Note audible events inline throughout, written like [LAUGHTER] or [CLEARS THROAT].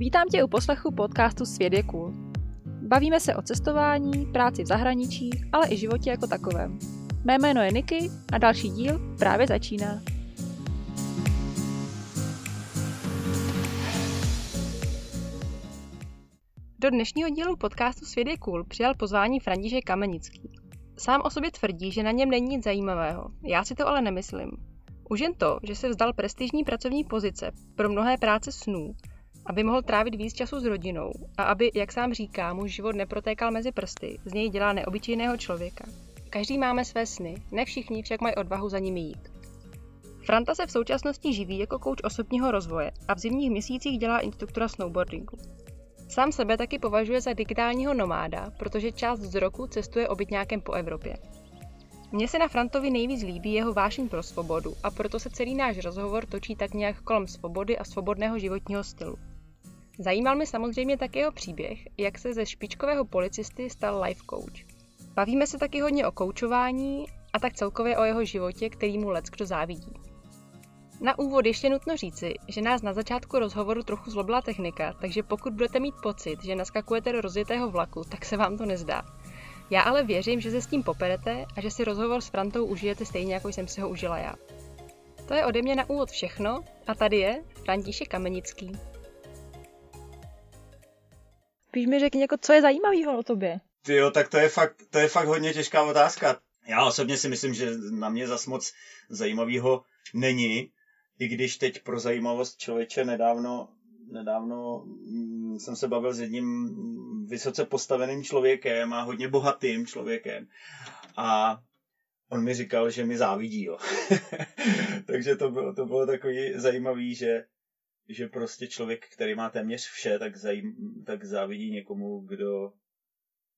Vítám tě u poslechu podcastu Svět je cool. Bavíme se o cestování, práci v zahraničí, ale i životě jako takovém. Mé jméno je Niky a další díl právě začíná. Do dnešního dílu podcastu Svět je cool přijal pozvání František Kamenický. Sám o sobě tvrdí, že na něm není nic zajímavého. Já si to ale nemyslím. Už jen to, že se vzdal prestižní pracovní pozice pro mnohé práce snů, aby mohl trávit víc času s rodinou a aby, jak sám říká, mu život neprotékal mezi prsty, z něj dělá neobyčejného člověka. Každý máme své sny, ne všichni však mají odvahu za nimi jít. Franta se v současnosti živí jako kouč osobního rozvoje a v zimních měsících dělá instruktora snowboardingu. Sám sebe taky považuje za digitálního nomáda, protože část z roku cestuje obytňákem po Evropě. Mně se na Frantovi nejvíc líbí jeho vášeň pro svobodu a proto se celý náš rozhovor točí tak nějak kolem svobody a svobodného životního stylu. Zajímal mě samozřejmě také jeho příběh, jak se ze špičkového policisty stal life coach. Bavíme se taky hodně o koučování a tak celkově o jeho životě, který mu kdo závidí. Na úvod ještě nutno říci, že nás na začátku rozhovoru trochu zlobila technika, takže pokud budete mít pocit, že naskakujete do rozjetého vlaku, tak se vám to nezdá. Já ale věřím, že se s tím poperete a že si rozhovor s Frantou užijete stejně, jako jsem si ho užila já. To je ode mě na úvod všechno a tady je František Kamenický. Spíš mi řekni, jako, co je zajímavého o tobě. Ty jo, tak to je, fakt, to je fakt hodně těžká otázka. Já osobně si myslím, že na mě zas moc zajímavého není, i když teď pro zajímavost člověče nedávno, nedávno mm, jsem se bavil s jedním vysoce postaveným člověkem a hodně bohatým člověkem. A on mi říkal, že mi závidí. Jo. [LAUGHS] Takže to bylo, to bylo takový zajímavý, že, že prostě člověk, který má téměř vše, tak, zajím, tak závidí někomu, kdo,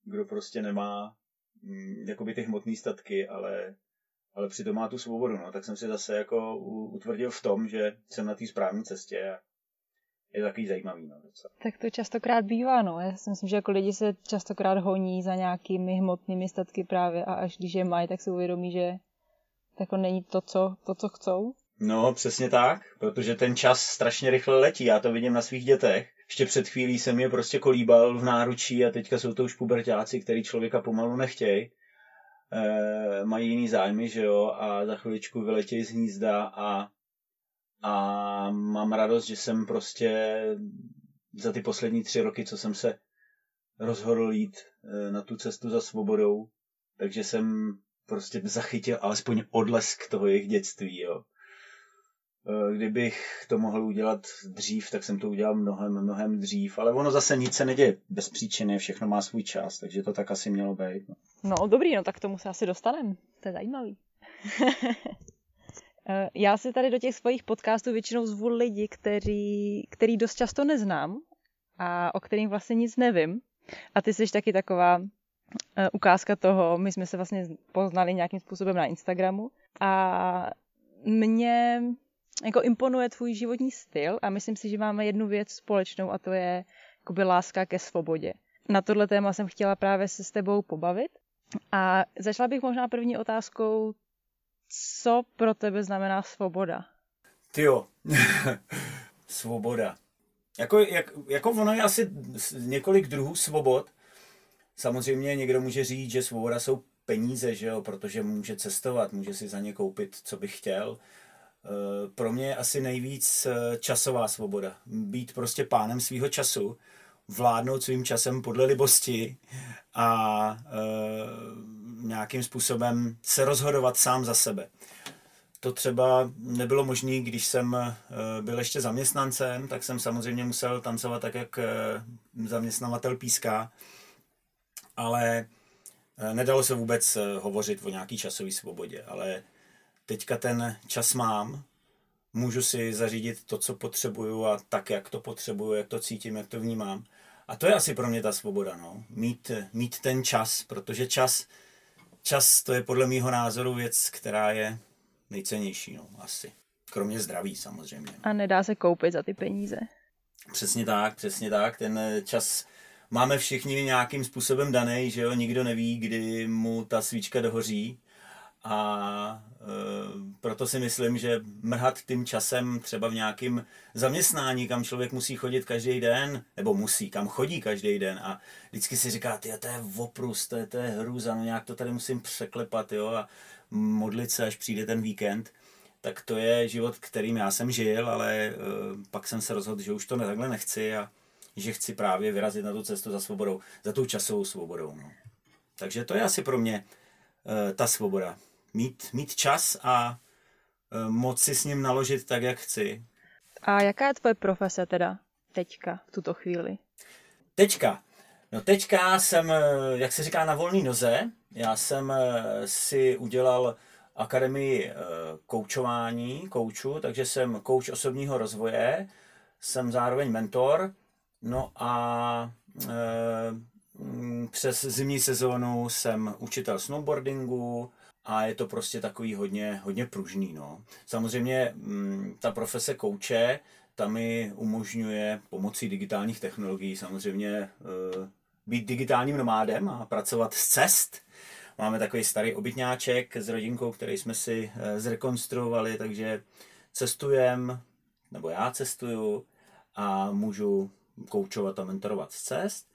kdo prostě nemá mm, jakoby ty hmotné statky, ale, ale přitom má tu svobodu. No. Tak jsem si zase jako utvrdil v tom, že jsem na té správné cestě a, je takový zajímavý. No, docela. Tak to častokrát bývá, no. Já si myslím, že jako lidi se častokrát honí za nějakými hmotnými statky právě a až když je mají, tak si uvědomí, že to není to co, to, co chcou. No, přesně tak, protože ten čas strašně rychle letí, já to vidím na svých dětech. Ještě před chvílí jsem je prostě kolíbal v náručí a teďka jsou to už pubertáci, který člověka pomalu nechtějí. E, mají jiný zájmy, že jo, a za chviličku vyletějí z hnízda a a mám radost, že jsem prostě za ty poslední tři roky, co jsem se rozhodl jít eh, na tu cestu za svobodou, takže jsem prostě zachytil alespoň odlesk toho jejich dětství, jo. Eh, kdybych to mohl udělat dřív, tak jsem to udělal mnohem, mnohem dřív, ale ono zase nic se neděje bez příčiny, všechno má svůj čas, takže to tak asi mělo být. No, no dobrý, no tak k tomu se asi dostaneme, to je zajímavý. [LAUGHS] Eh, já si tady do těch svých podcastů většinou zvu lidi, který, který dost často neznám a o kterým vlastně nic nevím. A ty jsi taky taková uh, ukázka toho, my jsme se vlastně poznali nějakým způsobem na Instagramu a mě jako imponuje tvůj životní styl a myslím si, že máme jednu věc společnou a to je jakoby láska ke svobodě. Na tohle téma jsem chtěla právě se s tebou pobavit a začala bych možná první otázkou, co pro tebe znamená svoboda? Ty jo, [LAUGHS] svoboda. Jako, jak, jako ono je asi několik druhů svobod. Samozřejmě někdo může říct, že svoboda jsou peníze, že jo, protože může cestovat, může si za ně koupit, co by chtěl. E, pro mě je asi nejvíc e, časová svoboda. Být prostě pánem svého času, vládnout svým časem podle libosti a e, nějakým způsobem se rozhodovat sám za sebe. To třeba nebylo možné, když jsem byl ještě zaměstnancem, tak jsem samozřejmě musel tancovat tak, jak zaměstnavatel píská, ale nedalo se vůbec hovořit o nějaký časové svobodě, ale teďka ten čas mám, můžu si zařídit to, co potřebuju a tak, jak to potřebuju, jak to cítím, jak to vnímám. A to je asi pro mě ta svoboda, no. Mít, mít ten čas, protože čas, čas to je podle mýho názoru věc, která je nejcennější, no, asi. Kromě zdraví samozřejmě. A nedá se koupit za ty peníze. Přesně tak, přesně tak. Ten čas máme všichni nějakým způsobem daný, že jo, nikdo neví, kdy mu ta svíčka dohoří. A e, proto si myslím, že mrhat tím časem třeba v nějakém zaměstnání, kam člověk musí chodit každý den, nebo musí, kam chodí každý den a vždycky si říká, ty, to je oprus, to je, to je hruza, no nějak to tady musím překlepat, jo, a modlit se, až přijde ten víkend, tak to je život, kterým já jsem žil, ale uh, pak jsem se rozhodl, že už to takhle nechci a že chci právě vyrazit na tu cestu za svobodou, za tou časovou svobodou. No. Takže to je asi pro mě uh, ta svoboda. Mít, mít čas a uh, moci s ním naložit tak, jak chci. A jaká je tvoje profese teda teďka, v tuto chvíli? Teďka. No teďka jsem, jak se říká, na volné noze. Já jsem si udělal akademii koučování, kouču, takže jsem kouč osobního rozvoje, jsem zároveň mentor, no a e, přes zimní sezónu jsem učitel snowboardingu a je to prostě takový hodně, hodně pružný. No. Samozřejmě m, ta profese kouče, ta mi umožňuje pomocí digitálních technologií samozřejmě e, být digitálním nomádem a pracovat z cest, Máme takový starý obytňáček s rodinkou, který jsme si eh, zrekonstruovali, takže cestujem, nebo já cestuju a můžu koučovat a mentorovat z cest.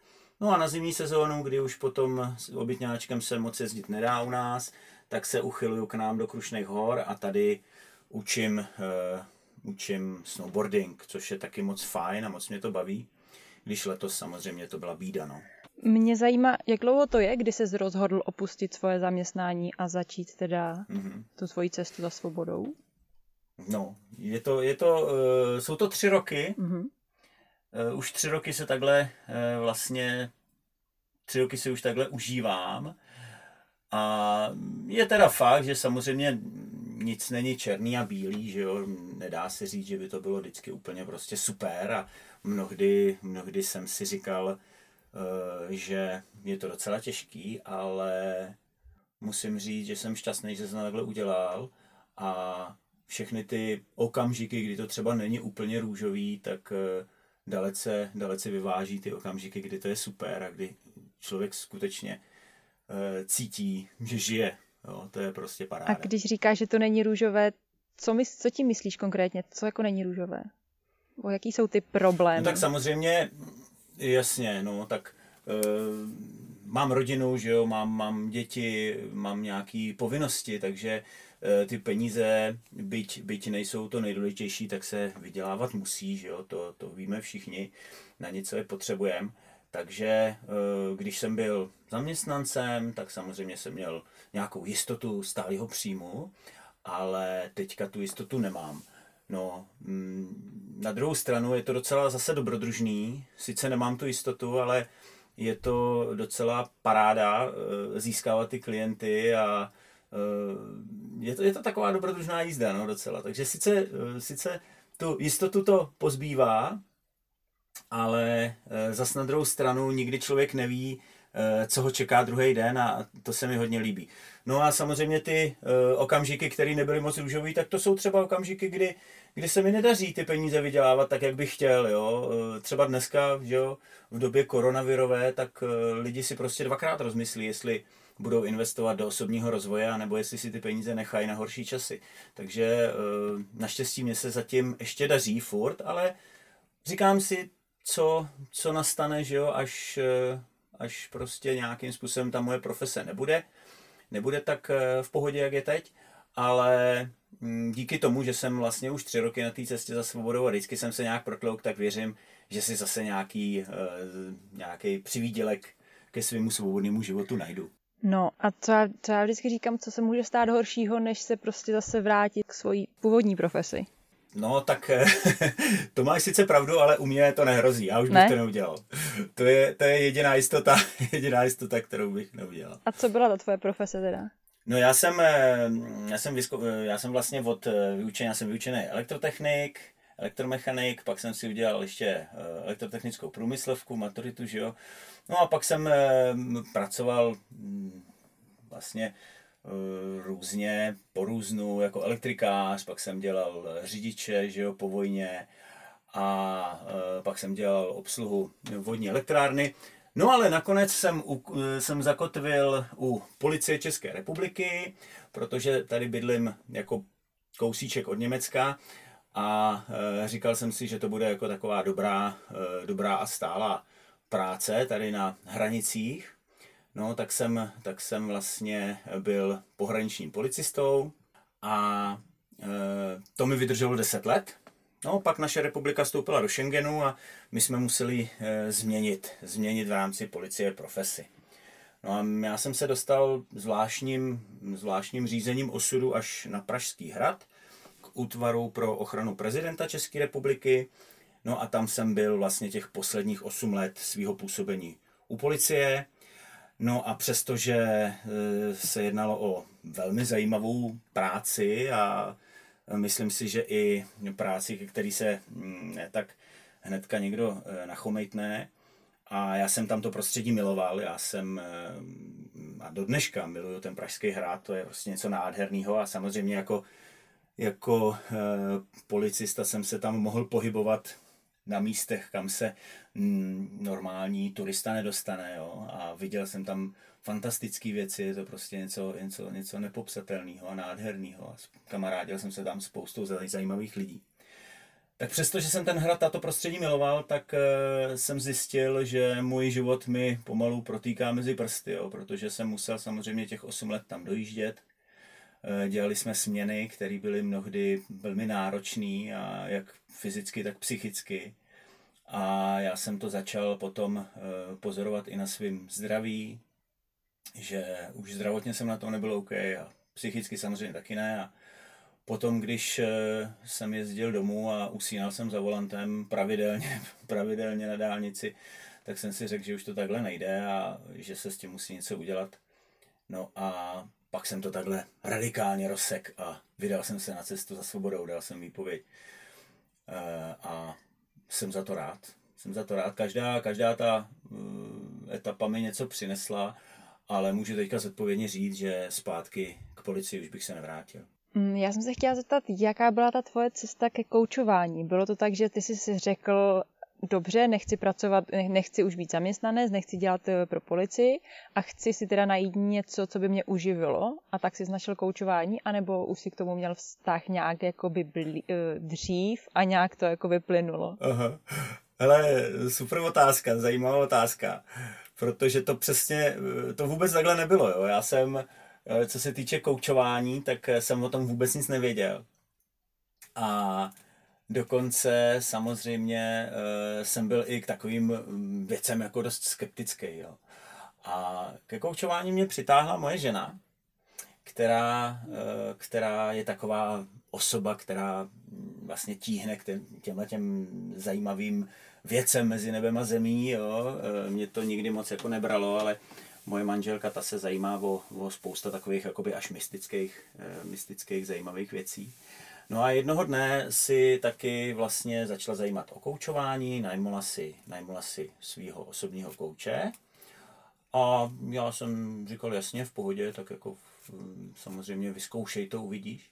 No a na zimní sezónu, kdy už potom s obytňáčkem se moc jezdit nedá u nás, tak se uchyluju k nám do Krušných hor a tady učím, uh, učím snowboarding, což je taky moc fajn a moc mě to baví. Když letos samozřejmě to byla bída, no. Mě zajímá, jak dlouho to je, kdy se rozhodl opustit svoje zaměstnání a začít teda mm-hmm. tu svoji cestu za svobodou? No, je to, je to, uh, jsou to tři roky. Mm-hmm. Uh, už tři roky se takhle uh, vlastně, tři roky si už takhle užívám. A je teda fakt, že samozřejmě nic není černý a bílý, že jo, nedá se říct, že by to bylo vždycky úplně prostě super a mnohdy, mnohdy jsem si říkal, Eh, že je to docela těžký, ale musím říct, že jsem šťastný, že jsem takhle udělal a všechny ty okamžiky, kdy to třeba není úplně růžový, tak eh, dalece, dalece vyváží ty okamžiky, kdy to je super a kdy člověk skutečně cítí, že žije. Jo, to je prostě paráda. A když říkáš, že to není růžové, co, mys- co tím myslíš konkrétně? Co jako není růžové? O jaký jsou ty problémy? No tak samozřejmě Jasně, no, tak uh, mám rodinu, že jo, mám, mám děti, mám nějaké povinnosti, takže uh, ty peníze, byť, byť nejsou to nejdůležitější, tak se vydělávat musí, že jo, to, to víme všichni, na něco je potřebujeme. Takže uh, když jsem byl zaměstnancem, tak samozřejmě jsem měl nějakou jistotu stálého příjmu, ale teďka tu jistotu nemám. No, mm, na druhou stranu je to docela zase dobrodružný. Sice nemám tu jistotu, ale je to docela paráda eh, získávat ty klienty a eh, je to, je to taková dobrodružná jízda, no docela. Takže sice, eh, sice tu jistotu to pozbývá, ale zas na druhou stranu nikdy člověk neví, co ho čeká druhý den a to se mi hodně líbí. No a samozřejmě ty uh, okamžiky, které nebyly moc růžové, tak to jsou třeba okamžiky, kdy, kdy se mi nedaří ty peníze vydělávat tak, jak bych chtěl. Jo? Třeba dneska, jo, v době koronavirové, tak lidi si prostě dvakrát rozmyslí, jestli budou investovat do osobního rozvoje, nebo jestli si ty peníze nechají na horší časy. Takže naštěstí mě se zatím ještě daří furt, ale říkám si, co, co nastane, že jo, až, až prostě nějakým způsobem ta moje profese nebude nebude tak eh, v pohodě, jak je teď, ale mm, díky tomu, že jsem vlastně už tři roky na té cestě za svobodou a vždycky jsem se nějak protlouk, tak věřím, že si zase nějaký, eh, nějaký přivídělek ke svému svobodnému životu najdu. No a co já, co já vždycky říkám, co se může stát horšího, než se prostě zase vrátit k svojí původní profesi. No, tak [LAUGHS] to máš sice pravdu, ale u mě to nehrozí. Já už ne? bych to neudělal. To je, to je jediná jistota, [LAUGHS] jediná jistota, kterou bych neudělal. A co byla ta tvoje profese teda? No já jsem, eh, já jsem, vysko, eh, já jsem vlastně od eh, vyučení, já jsem vyučený elektrotechnik, elektromechanik, pak jsem si udělal ještě elektrotechnickou průmyslovku, maturitu, že jo. No a pak jsem pracoval mm, vlastně Eh, různě po různu jako elektrikář, pak jsem dělal řidiče, že jo, po vojně a eh, pak jsem dělal obsluhu vodní elektrárny. No ale nakonec jsem, u, jsem zakotvil u policie České republiky, protože tady bydlím jako kousíček od Německa a říkal jsem si, že to bude jako taková dobrá, dobrá a stálá práce tady na hranicích. No, tak jsem, tak jsem vlastně byl pohraničním policistou a e, to mi vydrželo 10 let. No, pak naše republika vstoupila do Schengenu a my jsme museli e, změnit, změnit v rámci policie profesi. No a já jsem se dostal zvláštním, zvláštním řízením osudu až na Pražský hrad, k útvaru pro ochranu prezidenta České republiky. No a tam jsem byl vlastně těch posledních 8 let svého působení u policie. No a přestože e, se jednalo o velmi zajímavou práci a myslím si, že i práci, který se mm, ne tak hnedka někdo e, nachomejtne, a já jsem tam to prostředí miloval, já jsem a do dneška miluju ten Pražský hrad, to je prostě něco nádherného a samozřejmě jako, jako policista jsem se tam mohl pohybovat na místech, kam se mm, normální turista nedostane. Jo? A viděl jsem tam fantastické věci, je to prostě něco, něco, něco nepopsatelného a nádherného. A kamarádil jsem se tam spoustou zajímavých lidí. Tak přesto, že jsem ten hrad a to prostředí miloval, tak uh, jsem zjistil, že můj život mi pomalu protýká mezi prsty, jo? protože jsem musel samozřejmě těch 8 let tam dojíždět. Uh, dělali jsme směny, které byly mnohdy velmi náročné, a jak fyzicky, tak psychicky. A já jsem to začal potom eh, pozorovat i na svém zdraví, že už zdravotně jsem na tom nebyl OK a psychicky samozřejmě taky ne. A potom, když eh, jsem jezdil domů a usínal jsem za volantem pravidelně, [LAUGHS] pravidelně na dálnici, tak jsem si řekl, že už to takhle nejde a že se s tím musí něco udělat. No a pak jsem to takhle radikálně rozsek a vydal jsem se na cestu za svobodou, dal jsem výpověď. Eh, a jsem za to rád. Jsem za to rád. Každá, každá ta eh, etapa mi něco přinesla, ale můžu teďka zodpovědně říct, že zpátky k policii už bych se nevrátil. Mm, já jsem se chtěla zeptat, jaká byla ta tvoje cesta ke koučování? Bylo to tak, že ty jsi si řekl, dobře, nechci pracovat, nechci už být zaměstnanec, nechci dělat eh, pro policii a chci si teda najít něco, co by mě uživilo a tak si našel koučování, anebo už si k tomu měl vztah nějak jakoby blí, eh, dřív a nějak to jako vyplynulo? Aha. Hele, super otázka, zajímavá otázka, protože to přesně, eh, to vůbec takhle nebylo, jo. Já jsem, co se týče koučování, tak jsem o tom vůbec nic nevěděl. A Dokonce samozřejmě uh, jsem byl i k takovým mm, věcem jako dost skeptický. Jo. A ke koučování mě přitáhla moje žena, která, uh, která je taková osoba, která vlastně tíhne k těmhle těm zajímavým věcem mezi nebem a zemí. Jo. Uh, mě to nikdy moc jako nebralo, ale moje manželka ta se zajímá o, o spousta takových jakoby až mystických, mystických zajímavých věcí. No a jednoho dne si taky vlastně začala zajímat o koučování, najmula si, najmula si svého osobního kouče. A já jsem říkal, jasně, v pohodě, tak jako samozřejmě vyzkoušej to, uvidíš.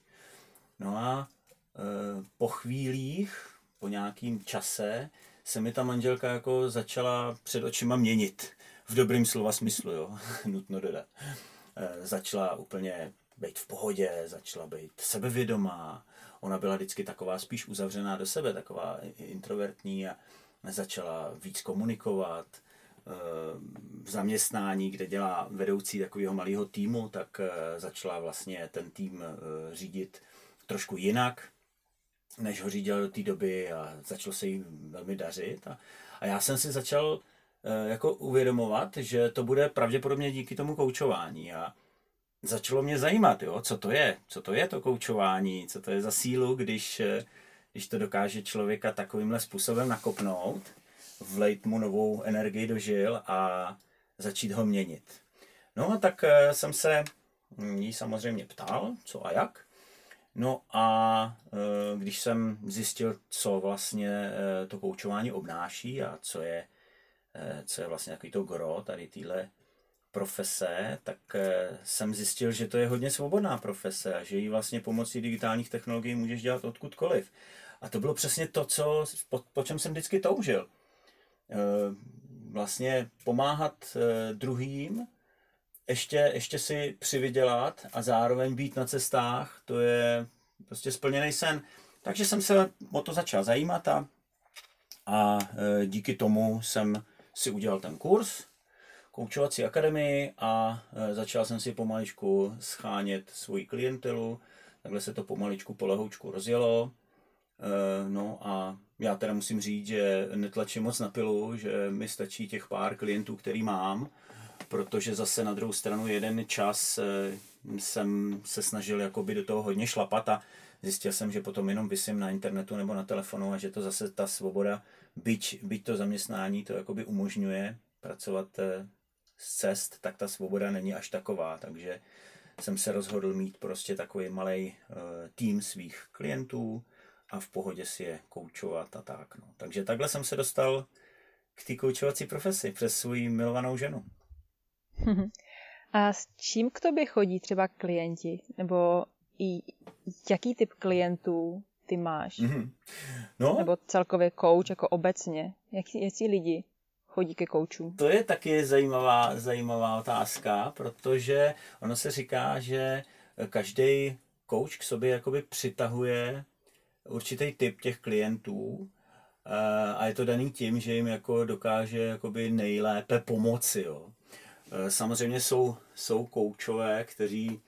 No a e, po chvílích, po nějakým čase, se mi ta manželka jako začala před očima měnit. V dobrým slova smyslu, jo, [LAUGHS] nutno dodat. E, začala úplně být v pohodě, začala být sebevědomá, ona byla vždycky taková spíš uzavřená do sebe, taková introvertní a začala víc komunikovat. Eh, v zaměstnání, kde dělá vedoucí takového malého týmu, tak eh, začala vlastně ten tým eh, řídit trošku jinak, než ho řídil do té doby a začalo se jí velmi dařit. A, a já jsem si začal jako uvědomovat, že to bude pravděpodobně díky tomu koučování. A začalo mě zajímat, jo, co to je, co to je to koučování, co to je za sílu, když, eh, když to dokáže člověka takovýmhle způsobem nakopnout, vlejt mu novou energii do žil a začít ho měnit. No a tak eh, jsem se jí samozřejmě ptal, co a jak. No a eh, když jsem zjistil, co vlastně to koučování obnáší a co je, co je vlastně takový to gro tady téhle profese, tak eh, jsem zjistil, že to je hodně svobodná profese a že ji vlastně pomocí digitálních technologií můžeš dělat odkudkoliv. A to bylo přesně to, co, po, po čem jsem vždycky toužil. Eh, vlastně pomáhat e, druhým, ještě, ještě si přivydělat a zároveň být na cestách, to je prostě splněný sen. Takže jsem se o to začal zajímat a, a díky tomu jsem si udělal ten kurz, koučovací akademii a e, začal jsem si pomaličku schánět svoji klientelu. Takhle se to pomaličku po lehoučku rozjelo. E, no a já teda musím říct, že netlačím moc na pilu, že mi stačí těch pár klientů, který mám, protože zase na druhou stranu jeden čas e, jsem se snažil jakoby do toho hodně šlapat a zjistil jsem, že potom jenom vysím na internetu nebo na telefonu a že to zase ta svoboda, byť, byť to zaměstnání to jakoby umožňuje pracovat z cest, tak ta svoboda není až taková, takže jsem se rozhodl mít prostě takový malý uh, tým svých klientů a v pohodě si je koučovat a tak. No. Takže takhle jsem se dostal k té koučovací profesi přes svou milovanou ženu. [LAUGHS] A s čím k tobě chodí třeba klienti? Nebo i jaký typ klientů ty máš? Mm-hmm. No. Nebo celkově kouč jako obecně? Jak, jaký lidi? Chodí ke koučům? To je taky zajímavá, zajímavá otázka, protože ono se říká, že každý kouč k sobě jakoby přitahuje určitý typ těch klientů eh, a je to daný tím, že jim jako dokáže jakoby nejlépe pomoci. Jo. Eh, samozřejmě jsou, jsou koučové, kteří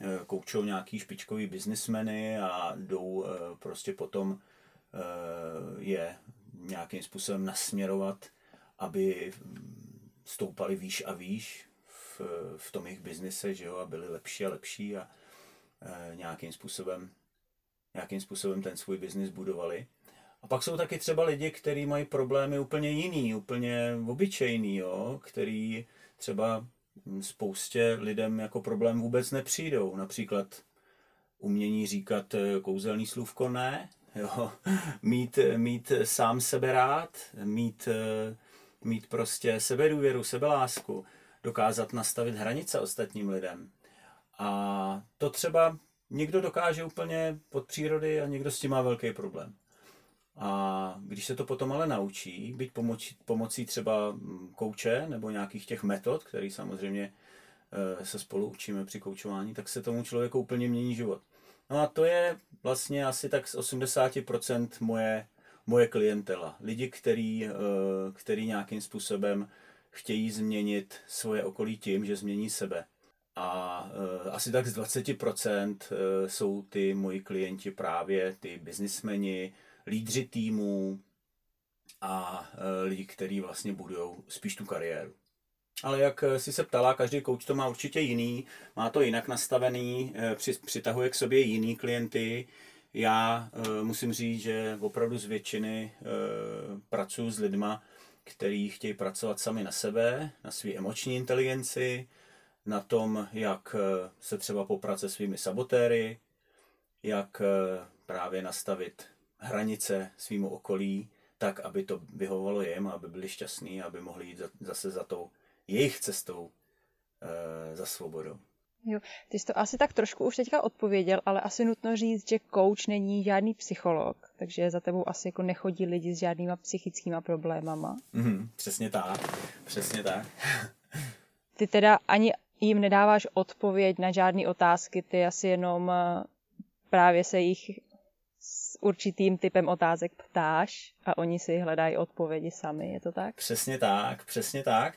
eh, koučou nějaký špičkový biznismeny a jdou prostě potom je nějakým způsobem nasměrovat aby stoupali výš a výš v, v tom jejich biznise, že jo, a byli lepší a lepší a e, nějakým způsobem nějakým způsobem ten svůj biznis budovali. A pak jsou taky třeba lidi, kteří mají problémy úplně jiný, úplně obyčejný, jo, který třeba spoustě lidem jako problém vůbec nepřijdou. Například umění říkat e, kouzelný slůvko ne, jo, [LAUGHS] mít, mít sám sebe rád, mít e, mít prostě sebedůvěru, sebelásku, dokázat nastavit hranice ostatním lidem. A to třeba někdo dokáže úplně pod přírody a někdo s tím má velký problém. A když se to potom ale naučí, být pomocí, pomocí třeba mm, kouče nebo nějakých těch metod, které samozřejmě eh, se spolu učíme při koučování, tak se tomu člověku úplně mění život. No a to je vlastně asi tak z 80% moje moje klientela. Lidi, který, eh, který nějakým způsobem chtějí změnit svoje okolí tím, že změní sebe. A uh, asi tak z 20% uh, jsou ty moji klienti právě ty biznismeni, lídři týmů a lidi, kteří vlastně budují spíš tu kariéru. Ale jak si se ptala, každý kouč to má určitě jiný, má to jinak nastavený, přitahuje k sobě jiný klienty, já uh, musím říct, že opravdu z většiny uh, pracuji s lidma, kteří chtějí pracovat sami na sebe, na své emoční inteligenci, na tom, jak uh, se třeba poprat se svými sabotéry, jak právě nastavit hranice svýmu okolí, tak, aby to vyhovovalo jim, aby byli šťastní, aby mohli jít za, zase za tou jejich cestou za svobodou. Jo, ty jsi to asi tak trošku už teďka odpověděl, ale asi nutno říct, že coach není žádný psycholog, takže za tebou asi jako nechodí lidi s žádnýma psychickýma problémama. Mm, přesně tak, přesně tak. ty teda ani jim nedáváš odpověď na žádné otázky, ty asi jenom eh, právě se jich s určitým typem otázek ptáš a oni si hledají odpovědi sami, je to tak? Přesně tak, přesně tak.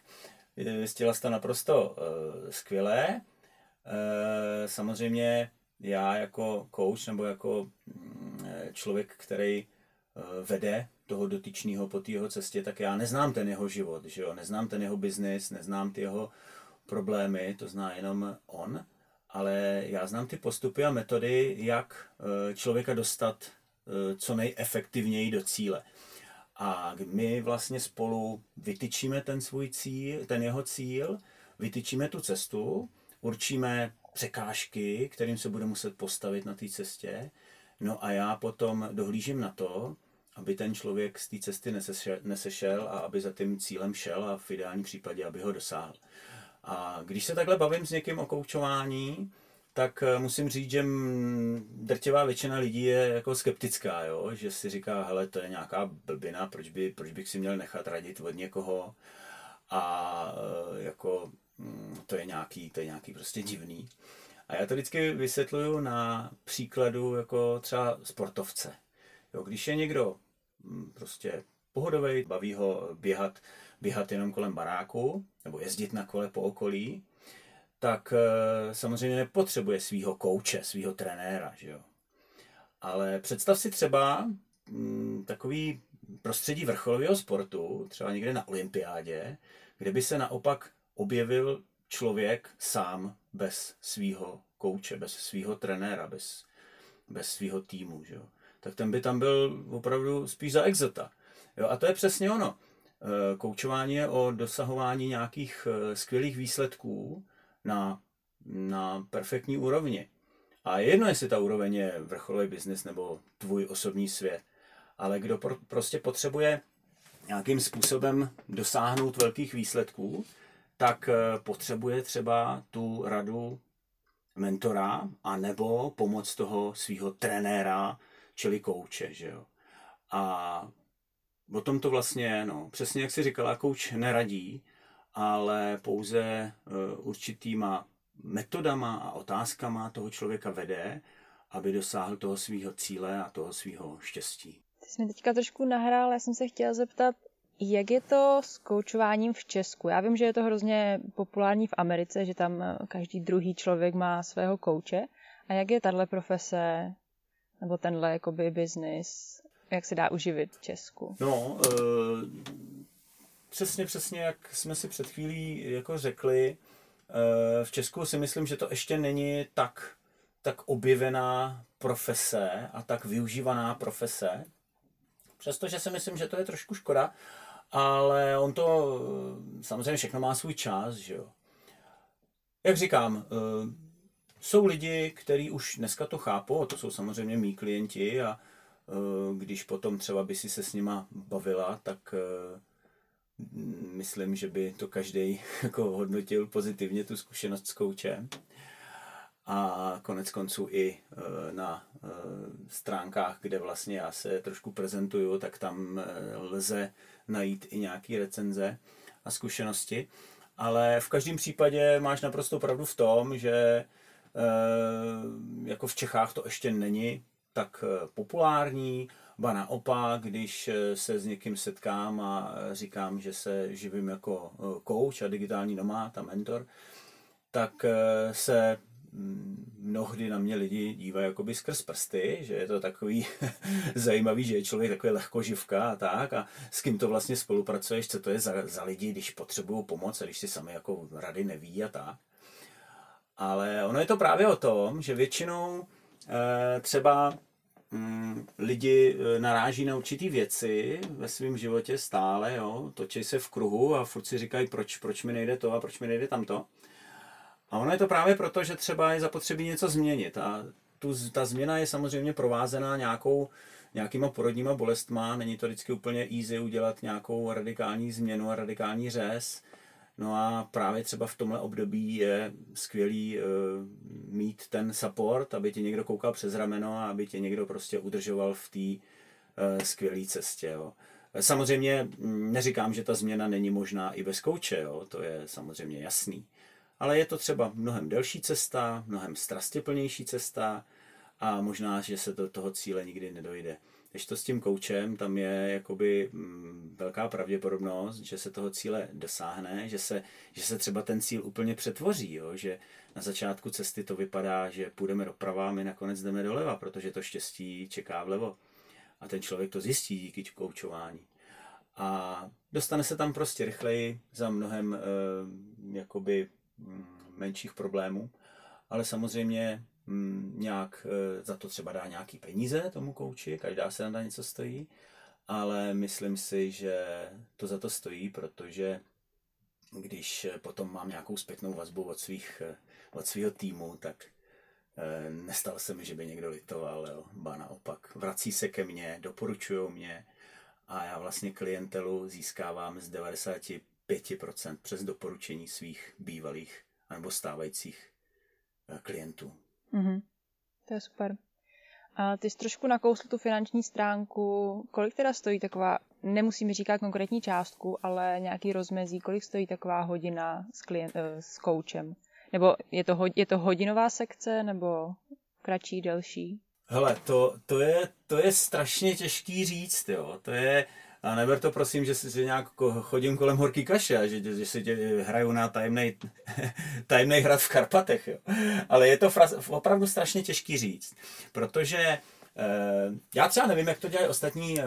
Vystihla jsi to naprosto uh, skvěle. Eh, samozřejmě já jako coach nebo jako mm, člověk, který eh, vede toho dotyčného po té jeho cestě, tak já neznám ten jeho život, že jo? neznám ten jeho biznis, neznám ty jeho problémy, to zná jenom on, ale já znám ty postupy a metody, jak eh, člověka dostat co nejefektivněji do cíle. A my vlastně spolu vytyčíme ten svůj cíl, ten jeho cíl, vytyčíme tu cestu určíme překážky, kterým se bude muset postavit na té cestě. No a já potom dohlížím na to, aby ten člověk z té cesty nesešel, nesešel a aby za tím cílem šel a v ideálním případě, aby ho dosáhl. A když se takhle bavím s někým o koučování, tak eh, musím říct, že drtivá většina lidí je jako skeptická, jo? že si říká, hele, to je nějaká blbina, proč, by, proč bych si měl nechat radit od někoho. a e, jako to je nějaký, to je nějaký prostě divný. A já to vždycky vysvětluju na příkladu jako třeba sportovce. Jo, když je někdo mm, prostě pohodový, baví ho běhat, běhat jenom kolem baráku nebo jezdit na kole po okolí, tak e, samozřejmě nepotřebuje svého kouče, svého trenéra. Že jo? Ale představ si třeba mm, takový prostředí vrcholového sportu, třeba někde na olympiádě, kde by se naopak objevil člověk sám bez svého kouče, bez svého trenéra, bez, bez svého týmu, že jo? tak ten by tam byl opravdu spíš za exota. Jo? A to je přesně ono. E, koučování je o dosahování nějakých e, skvělých výsledků na, na perfektní úrovni. A je jedno, jestli ta úroveň je vrcholový biznis nebo tvůj osobní svět. Ale kdo pro, prostě potřebuje nějakým způsobem dosáhnout velkých výsledků, tak eh, potřebuje třeba tu radu mentora a nebo pomoc toho svého trenéra, čili kouče, že jo. A o tom to vlastně no. Přesně jak si říkala, kouč neradí, ale pouze uh, určitýma metodama a otázkama toho člověka vede, aby dosáhl toho svého cíle a toho svého štěstí. Ty jsi mi teďka trošku nahrál, já jsem se chtěla zeptat, jak je to s koučováním v Česku? Já vím, že je to hrozně populární v Americe, že tam eh, každý druhý člověk má svého kouče. A jak je tahle profese nebo tenhle jakoby business, jak se dá uživit v Česku? No, uh, přesně, přesně, jak jsme si před chvílí jako řekli, uh, v Česku si myslím, že to ještě není tak, tak objevená profese a tak využívaná profese. Přestože si myslím, že to je trošku škoda, ale on to samozřejmě všechno má svůj čas, že jo. Jak říkám, eh, jsou lidi, kteří už dneska to chápou, to jsou samozřejmě mý klienti a eh, když potom třeba by si se s nima bavila, tak eh, myslím, že by to každý [LAUGHS] jako hodnotil pozitivně tu zkušenost s koučem a konec konců i na stránkách, kde vlastně já se trošku prezentuju, tak tam lze najít i nějaké recenze a zkušenosti. Ale v každém případě máš naprosto pravdu v tom, že jako v Čechách to ještě není tak populární, ba naopak, když se s někým setkám a říkám, že se živím jako coach a digitální nomád a mentor, tak se mnohdy na mě lidi dívají jakoby skrz prsty, že je to takový [LAUGHS] zajímavý, že je člověk takový lehkoživka a tak a s kým to vlastně spolupracuješ, co to je za, za lidi, když potřebují pomoc a když si sami jako rady neví a tak. Ale ono je to právě o tom, že většinou e, třeba mm, lidi eh, naráží na určitý věci ve svém životě stále, jo, točí se v kruhu a furt si říkají, proč, proč mi nejde to a proč mi nejde tamto. A ono je to právě proto, že třeba je zapotřebí něco změnit. A tu, ta změna je samozřejmě provázená nějakou, nějakýma porodníma bolestma. Není to vždycky úplně easy udělat nějakou radikální změnu a radikální řez. No a právě třeba v tomhle období je skvělý uh, mít ten support, aby ti někdo koukal přes rameno a aby tě někdo prostě udržoval v té uh, skvělé cestě. Jo. Samozřejmě mm, neříkám, že ta změna není možná i bez kouče, jo. to je samozřejmě jasný ale je to třeba mnohem delší cesta, mnohem strastěplnější cesta a možná, že se do toho cíle nikdy nedojde. Když to s tím koučem, tam je jakoby mm, velká pravděpodobnost, že se toho cíle dosáhne, že se, že se třeba ten cíl úplně přetvoří, jo? že na začátku cesty to vypadá, že půjdeme doprava, my nakonec jdeme doleva, protože to štěstí čeká vlevo. A ten člověk to zjistí díky koučování. A dostane se tam prostě rychleji za mnohem e, jakoby menších problémů, ale samozřejmě mm, nějak e, za to třeba dá nějaký peníze tomu kouči, každá se na něco stojí, ale myslím si, že to za to stojí, protože když potom mám nějakou zpětnou vazbu od, svých, e, od svého týmu, tak nestalo se mi, že by někdo litoval, jo. ba naopak. Vrací se ke mně, doporučují mě a já vlastně klientelu získávám z 90 5% přes doporučení svých bývalých nebo stávajících eh, klientů. Mm-hmm. To je super. A ty jsi trošku nakousl tu finanční stránku. Kolik teda stojí taková nemusím říkat konkrétní částku, ale nějaký rozmezí, kolik stojí taková hodina s, klient, eh, s koučem? Nebo je to, je to hodinová sekce, nebo kratší, delší? Hele, to, to, je, to je strašně těžký říct, jo. To je, a neber to prosím, že si nějak chodím kolem horký kaše a že, že si tě hraju na tajemný, [LAUGHS] tajemný hrad v Karpatech. Jo. Ale je to opravdu strašně těžký říct, protože eh, já třeba nevím, jak to dělají ostatní eh,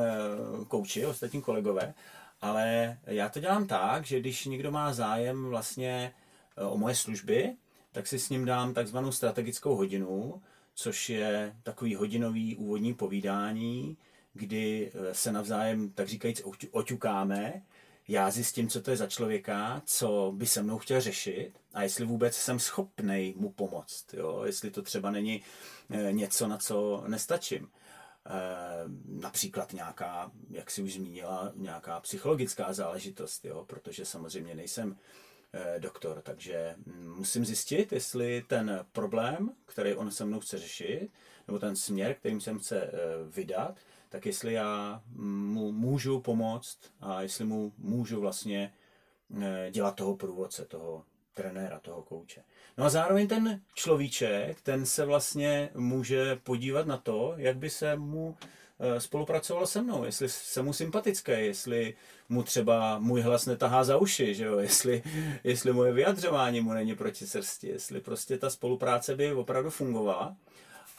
kouči, ostatní kolegové, ale já to dělám tak, že když někdo má zájem vlastně eh, o moje služby, tak si s ním dám takzvanou strategickou hodinu, což je takový hodinový úvodní povídání, kdy eh, se navzájem, tak říkajíc, oťukáme, já zjistím, co to je za člověka, co by se mnou chtěl řešit a jestli vůbec jsem schopný mu pomoct, jo? jestli to třeba není eh, něco, na co nestačím. E, například nějaká, jak si už zmínila, nějaká psychologická záležitost, jo? protože samozřejmě nejsem doktor, takže musím zjistit, jestli ten problém, který on se mnou chce řešit, nebo ten směr, kterým se chce vydat, tak jestli já mu můžu pomoct a jestli mu můžu vlastně eh, dělat toho průvodce, toho trenéra, toho kouče. No a zároveň ten človíček, ten se vlastně může podívat na to, jak by se mu eh, spolupracoval se mnou, jestli se mu sympatické, jestli mu třeba můj hlas netahá za uši, že jo? Jestli, jestli moje vyjadřování mu není proti srsti, jestli prostě ta spolupráce by opravdu fungovala.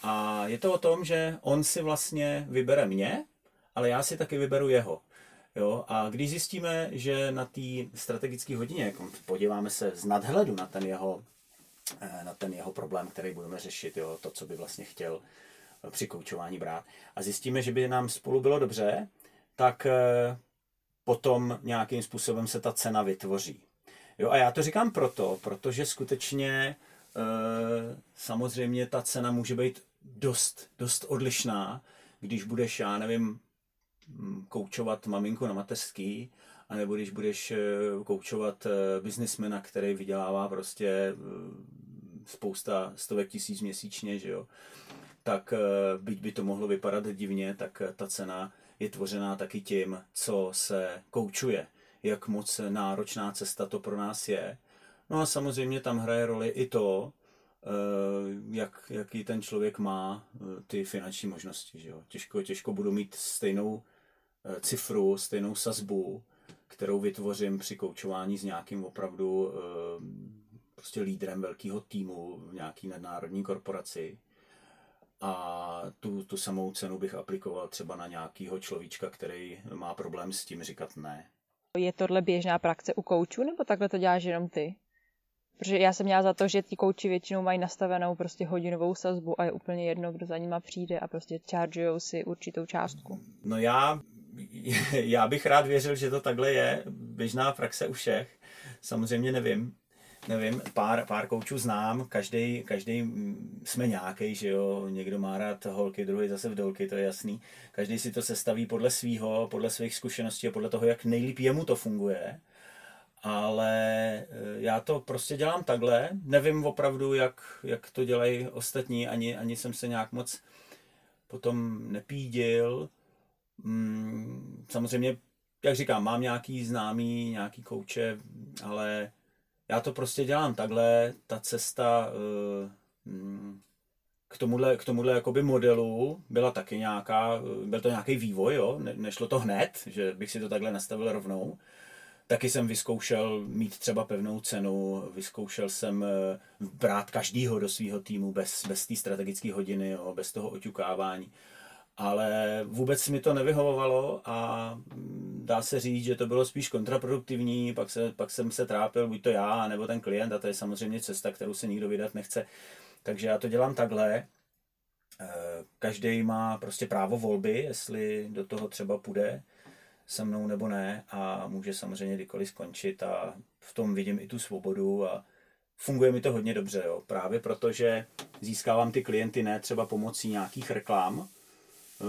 A je to o tom, že on si vlastně vybere mě, ale já si taky vyberu jeho. Jo? A když zjistíme, že na té strategické hodině, jako podíváme se z nadhledu na ten jeho, eh, na ten jeho problém, který budeme řešit, jo? to, co by vlastně chtěl eh, při koučování brát, a zjistíme, že by nám spolu bylo dobře, tak eh, potom nějakým způsobem se ta cena vytvoří. Jo, a já to říkám proto, protože skutečně samozřejmě ta cena může být dost, dost odlišná, když budeš, já nevím, mm, koučovat maminku na mateřský, anebo když budeš eh, koučovat eh, biznismena, který vydělává prostě eh, spousta stovek tisíc měsíčně, že jo, tak byť by to mohlo vypadat divně, tak ta cena je tvořená taky tím, co se koučuje, jak moc náročná cesta to pro nás je. No a samozřejmě tam hraje roli i to, jak, jaký ten člověk má eh, ty finanční možnosti. Že jo? Těžko, těžko budu mít stejnou eh, cifru, stejnou sazbu, kterou vytvořím při koučování s nějakým opravdu prostě lídrem velkého týmu v nějaký nadnárodní korporaci. A tu, tu samou cenu bych aplikoval třeba na nějakého človíčka, který má problém s tím říkat ne. Je tohle běžná praxe u koučů, nebo takhle to děláš jenom ty? Protože já jsem měla za to, že ti kouči většinou mají nastavenou prostě hodinovou sazbu a je úplně jedno, kdo za nima přijde a prostě chargeujou si určitou částku. No já, [LAUGHS] já bych rád věřil, že to takhle je běžná praxe u všech. Samozřejmě nevím, nevím, pár, pár koučů znám, každý, každý jsme nějaký, že jo, někdo má rád holky, druhý zase v dolky, to je jasný. Každý si to sestaví podle svýho, podle svých zkušeností a podle toho, jak nejlíp jemu to funguje ale eh, já to prostě dělám takhle. Nevím opravdu, jak, jak to dělají ostatní, ani, ani jsem se nějak moc potom nepídil. Mm, samozřejmě, jak říkám, mám nějaký známý, nějaký kouče, ale já to prostě dělám takhle. Ta cesta eh, mm, k tomuhle, k tomuhle jakoby modelu byla taky nějaká, byl to nějaký vývoj, jo? Ne, nešlo to hned, že bych si to takhle nastavil rovnou. Taky jsem vyzkoušel mít třeba pevnou cenu, vyzkoušel jsem eh, brát každýho do svého týmu bez, bez té strategické hodiny, jo, bez toho oťukávání. Ale vůbec mi to nevyhovovalo a mm, dá se říct, že to bylo spíš kontraproduktivní, pak, se, pak jsem se trápil, buď to já, nebo ten klient a to je samozřejmě cesta, kterou se nikdo vydat nechce. Takže já to dělám takhle. Eh, každý má prostě právo volby, jestli do toho třeba půjde se mnou nebo ne a může samozřejmě kdykoliv skončit a v tom vidím i tu svobodu a funguje mi to hodně dobře, jo. právě protože získávám ty klienty ne třeba pomocí nějakých reklám, eh,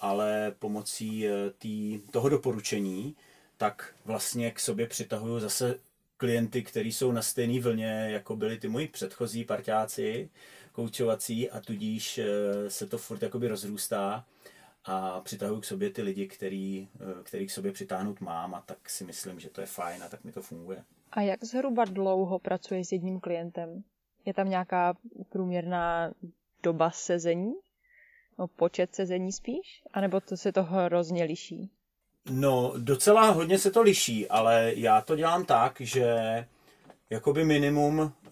ale pomocí eh, tý, toho doporučení, tak vlastně k sobě přitahuju zase klienty, kteří jsou na stejné vlně, jako byli ty moji předchozí parťáci, koučovací a tudíž eh, se to furt jakoby rozrůstá a přitahuji k sobě ty lidi, který, který k sobě přitáhnout mám a tak si myslím, že to je fajn a tak mi to funguje. A jak zhruba dlouho pracuješ s jedním klientem? Je tam nějaká průměrná doba sezení? No, počet sezení spíš? A nebo to se to hrozně liší? No, docela hodně se to liší, ale já to dělám tak, že jakoby minimum, eh,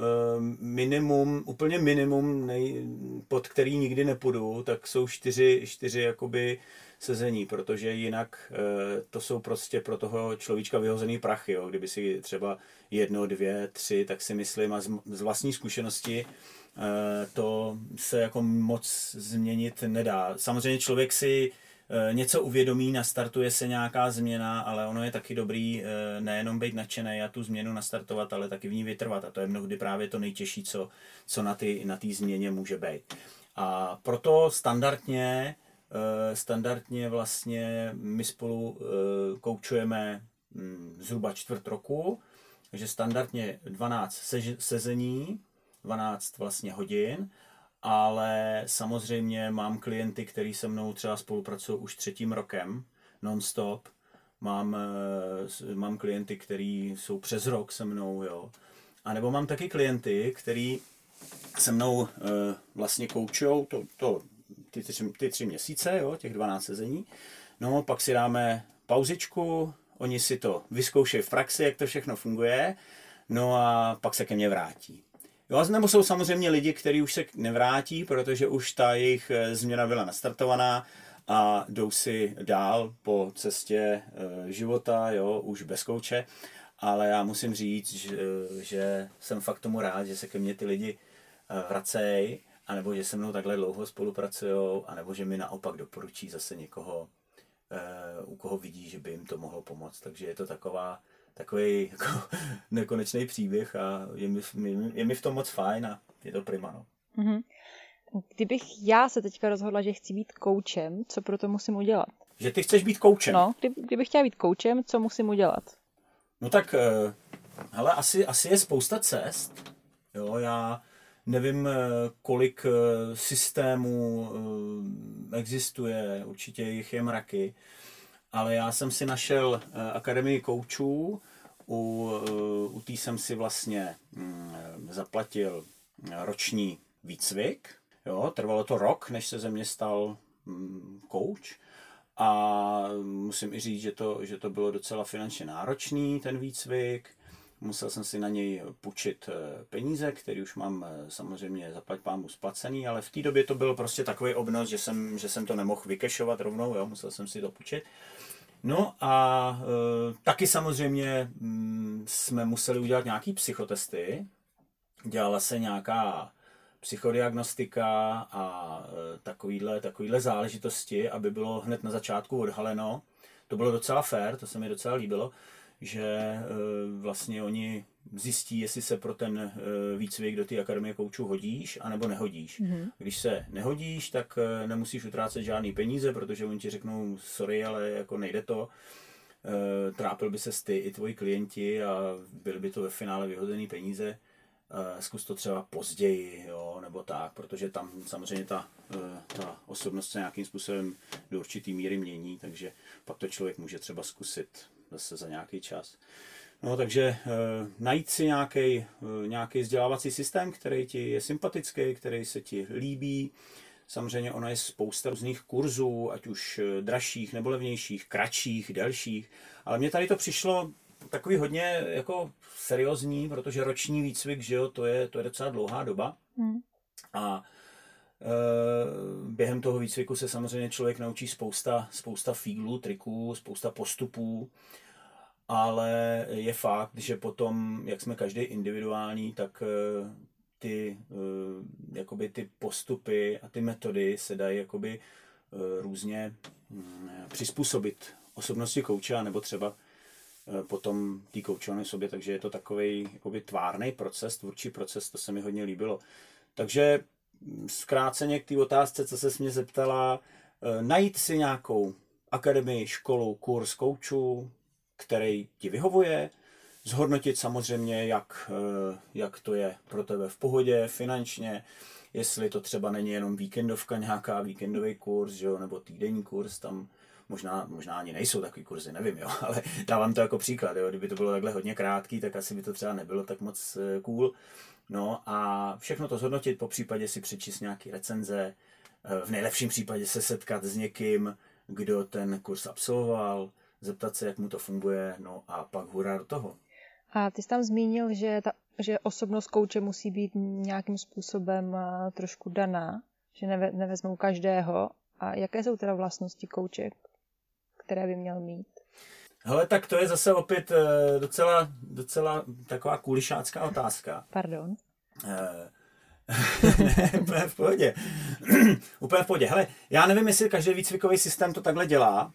minimum, úplně minimum, nej, pod který nikdy nepůjdu, tak jsou čtyři, čtyři jakoby sezení, protože jinak eh, to jsou prostě pro toho človíčka vyhozený prachy, jo. kdyby si třeba jedno, dvě, tři, tak si myslím a z, z vlastní zkušenosti eh, to se jako moc změnit nedá. Samozřejmě člověk si něco uvědomí, nastartuje se nějaká změna, ale ono je taky dobrý eh, nejenom být nadšený a tu změnu nastartovat, ale taky v ní vytrvat. A to je mnohdy právě to nejtěžší, co, co na té na změně může být. A proto standardně, eh, standardně vlastně my spolu koučujeme hm, zhruba čtvrt roku, takže standardně 12 sezení, 12 vlastně hodin ale samozřejmě mám klienty, kteří se mnou třeba spolupracují už třetím rokem, non-stop. Mám, eh, mám klienty, kteří jsou přes rok se mnou, jo. A nebo mám taky klienty, kteří se mnou e, vlastně koučujou to, to, ty, tři, ty tři měsíce, jo, těch 12 sezení. No, pak si dáme pauzičku, oni si to vyzkoušejí v praxi, jak to všechno funguje, no a pak se ke mně vrátí. Jo, nebo jsou samozřejmě lidi, kteří už se nevrátí, protože už ta jejich eh, změna byla nastartovaná a jdou si dál po cestě eh, života, jo, už bez kouče. Ale já musím říct, že, že jsem fakt tomu rád, že se ke mně ty lidi eh, vracejí, anebo že se mnou takhle dlouho spolupracují, anebo že mi naopak doporučí zase někoho, u koho vidí, že by jim to mohlo pomoct. Takže je to taková takový [LAUGHS] jako nekonečný příběh a je mi, je mi v tom moc fajn a je to prima. No. Mm-hmm. Kdybych já se teďka rozhodla, že chci být koučem, co pro to musím udělat? Že ty chceš být koučem? No, kdyby, kdybych chtěla být koučem, co musím udělat? No tak, eh, hele, asi, asi je spousta cest. Jo, já nevím, eh, kolik eh, systémů existuje, určitě jich je mraky ale já jsem si našel eh, Akademii koučů, u, eh, u té jsem si vlastně mm, zaplatil roční výcvik. Jo, trvalo to rok, než se ze mě stal kouč. Mm, a musím i říct, že to, že to bylo docela finančně náročný, ten výcvik. Musel jsem si na něj půjčit eh, peníze, který už mám samozřejmě zaplať pámu splacený, ale v té době to bylo prostě takový obnos, že jsem, že jsem to nemohl vykešovat rovnou, jo, musel jsem si to půjčit. No a e, taky samozřejmě mm, jsme museli udělat nějaký psychotesty. Dělala se nějaká psychodiagnostika a e, takovýhle, takovýhle záležitosti, aby bylo hned na začátku odhaleno. To bylo docela fair, to se mi docela líbilo, že e, vlastně oni zjistí, jestli se pro ten eh, výcvik do té akademie koučů hodíš, anebo nehodíš. Mm-hmm. Když se nehodíš, tak eh, nemusíš utrácet žádný peníze, protože oni ti řeknou, sorry, ale jako nejde to. Eh, trápil by se ty i tvoji klienti a byly by to ve finále vyhozený peníze. Zkus to třeba později, jo, nebo tak, protože tam samozřejmě ta, ta osobnost se nějakým způsobem do určitý míry mění, takže pak to člověk může třeba zkusit zase za nějaký čas. No, takže e, najít si nějaký, e, nějaký vzdělávací systém, který ti je sympatický, který se ti líbí. Samozřejmě ono je spousta různých kurzů, ať už eh, dražších nebo levnějších, kratších, delších. Ale mně tady to přišlo takový hodně jako seriózní, protože roční výcvik, že jo, to je, to je docela dlouhá doba. Hmm. A e, během toho výcviku se samozřejmě člověk naučí spousta, spousta fíglů, triků, spousta postupů ale je fakt, že potom, jak jsme každý individuální, tak eh, ty, eh, jakoby ty postupy a ty metody se dají jakoby eh, různě mm, přizpůsobit osobnosti kouče, nebo třeba potom tý koučované sobě, takže je to takový jakoby tvárný proces, tvůrčí proces, to se mi hodně líbilo. Takže mm, zkráceně k té otázce, co se mě zeptala, najít si nějakou akademii, školu, kurz koučů, který ti vyhovuje, zhodnotit samozřejmě, jak, eh, jak to je pro tebe v pohodě, finančně, jestli to třeba není jenom víkendovka, nějaká víkendový kurz, jo, nebo týdenní kurz, tam možná, možná ani nejsou takový kurzy, nevím, jo, [LAUGHS] ale dávám to jako příklad, jo, kdyby to bylo takhle hodně krátký, tak asi by to třeba nebylo tak moc eh, cool. No a všechno to zhodnotit, po případě si přečíst nějaký recenze, v nejlepším případě se setkat s někým, kdo ten kurz absolvoval, zeptat se, jak mu to funguje, no a pak hurá do toho. A ty jsi tam zmínil, že, ta, že osobnost kouče musí být nějakým způsobem eh, trošku daná, že neve, nevezmou každého. A jaké jsou teda vlastnosti kouče, které by měl mít? Hele, tak to je zase opět eh, docela, docela taková kulišácká otázka. Pardon. Ne, [LAUGHS] úplně v pohodě. [CLEARS THROAT] úplně v pohodě. Hele, já nevím, jestli každý výcvikový systém to takhle dělá,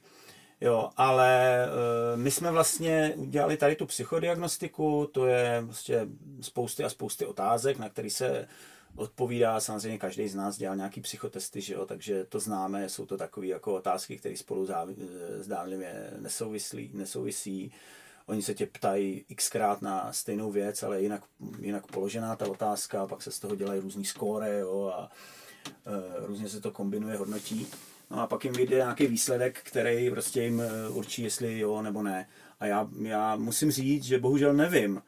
jo, ale uh, my jsme vlastně udělali tady tu psychodiagnostiku, to je vlastně spousty a spousty otázek, na které se odpovídá, samozřejmě každý z nás dělal nějaký psychotesty, že jo, takže to známe, jsou to takové jako otázky, které spolu zdánlivě nesouvislí, nesouvisí. Oni se tě ptají xkrát na stejnou věc, ale jinak, jinak položená ta otázka, pak se z toho dělají různý skóre jo, a e, různě se to kombinuje, hodnotí. No a pak jim vyjde nějaký výsledek, který prostě jim e, určí, jestli jo nebo ne. A já, já musím říct, že bohužel nevím, e,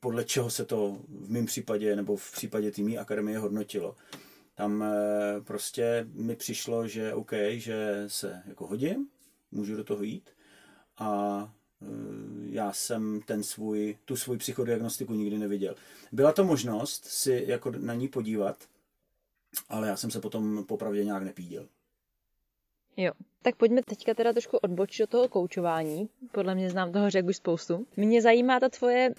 podle čeho se to v mém případě nebo v případě týmí akademie hodnotilo. Tam e, prostě mi přišlo, že OK, že se jako hodím, můžu do toho jít a Eh, já jsem ten svůj, tu svůj psychodiagnostiku nikdy neviděl. Byla to možnost si jako na ní podívat, ale já jsem se potom popravdě nějak nepíděl. Jo, tak pojďme teďka teda trošku odbočit do toho koučování. Podle mě znám toho řek už spoustu. Mě zajímá ta tvoje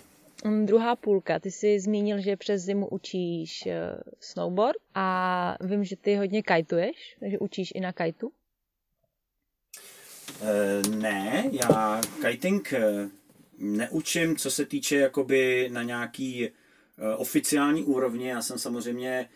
mm, druhá půlka. Ty jsi zmínil, že přes zimu učíš eh, snowboard a vím, že ty hodně kajtuješ, takže učíš i na kajtu. Eh, ne, já kiting eh, neučím, co se týče jakoby na nějaký oficiální úrovni. Já jsem samozřejmě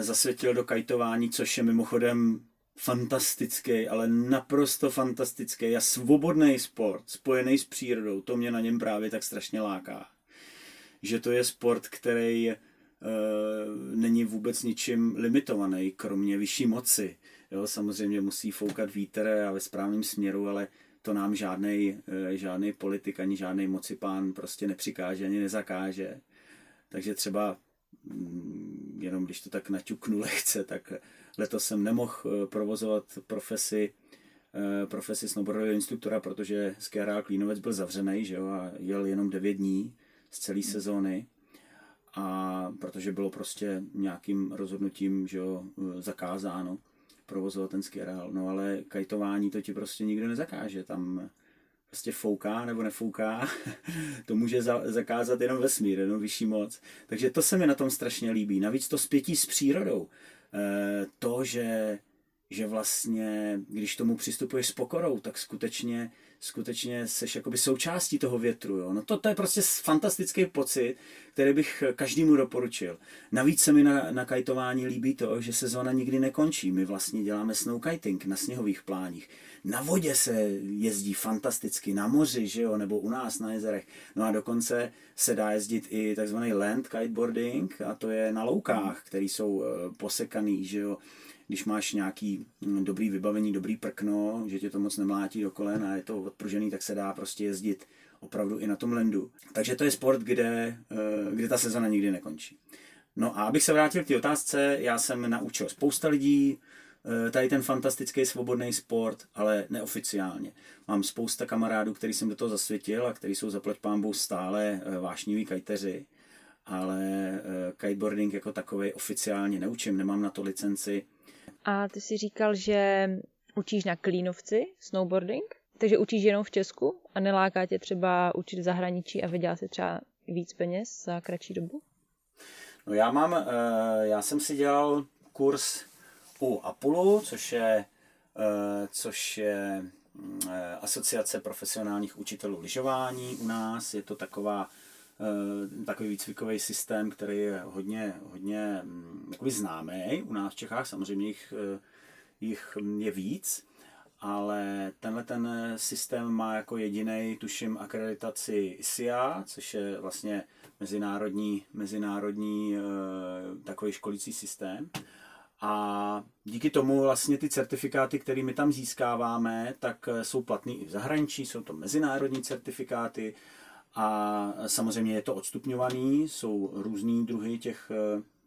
zasvětil do kajtování, což je mimochodem fantastický, ale naprosto fantastický a svobodný sport, spojený s přírodou. To mě na něm právě tak strašně láká. Že to je sport, který uh, není vůbec ničím limitovaný, kromě vyšší moci. Jo, samozřejmě musí foukat vítr a ve správném směru, ale to nám žádný eh, žádný politik ani žádný mocipán prostě nepřikáže ani nezakáže. Takže třeba mm, jenom když to tak naťuknu [LAUGHS] lehce, tak letos jsem nemohl eh, provozovat profesi eh, profesi snowboardového instruktora, protože skiareál Klínovec byl zavřený, že jo, a jel jenom 9 dní z celé sezóny a protože bylo prostě nějakým rozhodnutím, že jo, zakázáno provozovat ten skiareál. No ale kajtování to ti prostě nikdo nezakáže. Tam prostě fouká nebo nefouká, [LAUGHS] to může za, zakázat jenom vesmír, jenom vyšší moc. Takže to se mi na tom strašně líbí. Navíc to zpětí s přírodou. E, to, že, že vlastně, když tomu přistupuješ s pokorou, tak skutečně skutečně seš jakoby součástí toho větru. Jo? No to, to je prostě fantastický pocit, který bych každému doporučil. Navíc se mi na, na kajtování líbí to, že sezóna nikdy nekončí. My vlastně děláme snow kiting na sněhových pláních. Na vodě se jezdí fantasticky, na moři, že jo, nebo u nás na jezerech. No a dokonce se dá jezdit i takzvaný land kiteboarding, a to je na loukách, které jsou eh, posekaný, že jo, když máš nějaký mm, dobrý vybavení, dobrý prkno, že tě to moc nemlátí do kolen a je to odpružený, tak se dá prostě jezdit opravdu i na tom lendu. Takže to je sport, kde, eh, kde ta sezona nikdy nekončí. No a abych se vrátil k té otázce, já jsem naučil spousta lidí, eh, tady ten fantastický svobodný sport, ale neoficiálně. Mám spousta kamarádů, který jsem do toho zasvětil a který jsou zaplať pámbou stále eh, vášniví kajteři, ale kiteboarding jako takový oficiálně neučím, nemám na to licenci, a ty si říkal, že učíš na Klínovci snowboarding, takže učíš jenom v Česku a neláká tě třeba učit v zahraničí a vydělá si třeba víc peněz za kratší dobu? No já mám, eh, já jsem si dělal kurz u Apulu, což je, eh, což je mm, eh, asociace profesionálních učitelů lyžování u nás. Je to taková takový výcvikový systém, který je hodně, hodně mm, známý u nás v Čechách, samozřejmě jich, eh, jich je víc. ale tenhle ten systém má jako jediný, tuším, akreditaci ISIA, což je vlastně mezinárodní, mezinárodní takový školící systém. A díky tomu vlastně ty certifikáty, které my tam získáváme, tak jsou platné i v zahraničí, jsou to mezinárodní certifikáty a samozřejmě je to odstupňovaný, jsou různý druhy těch,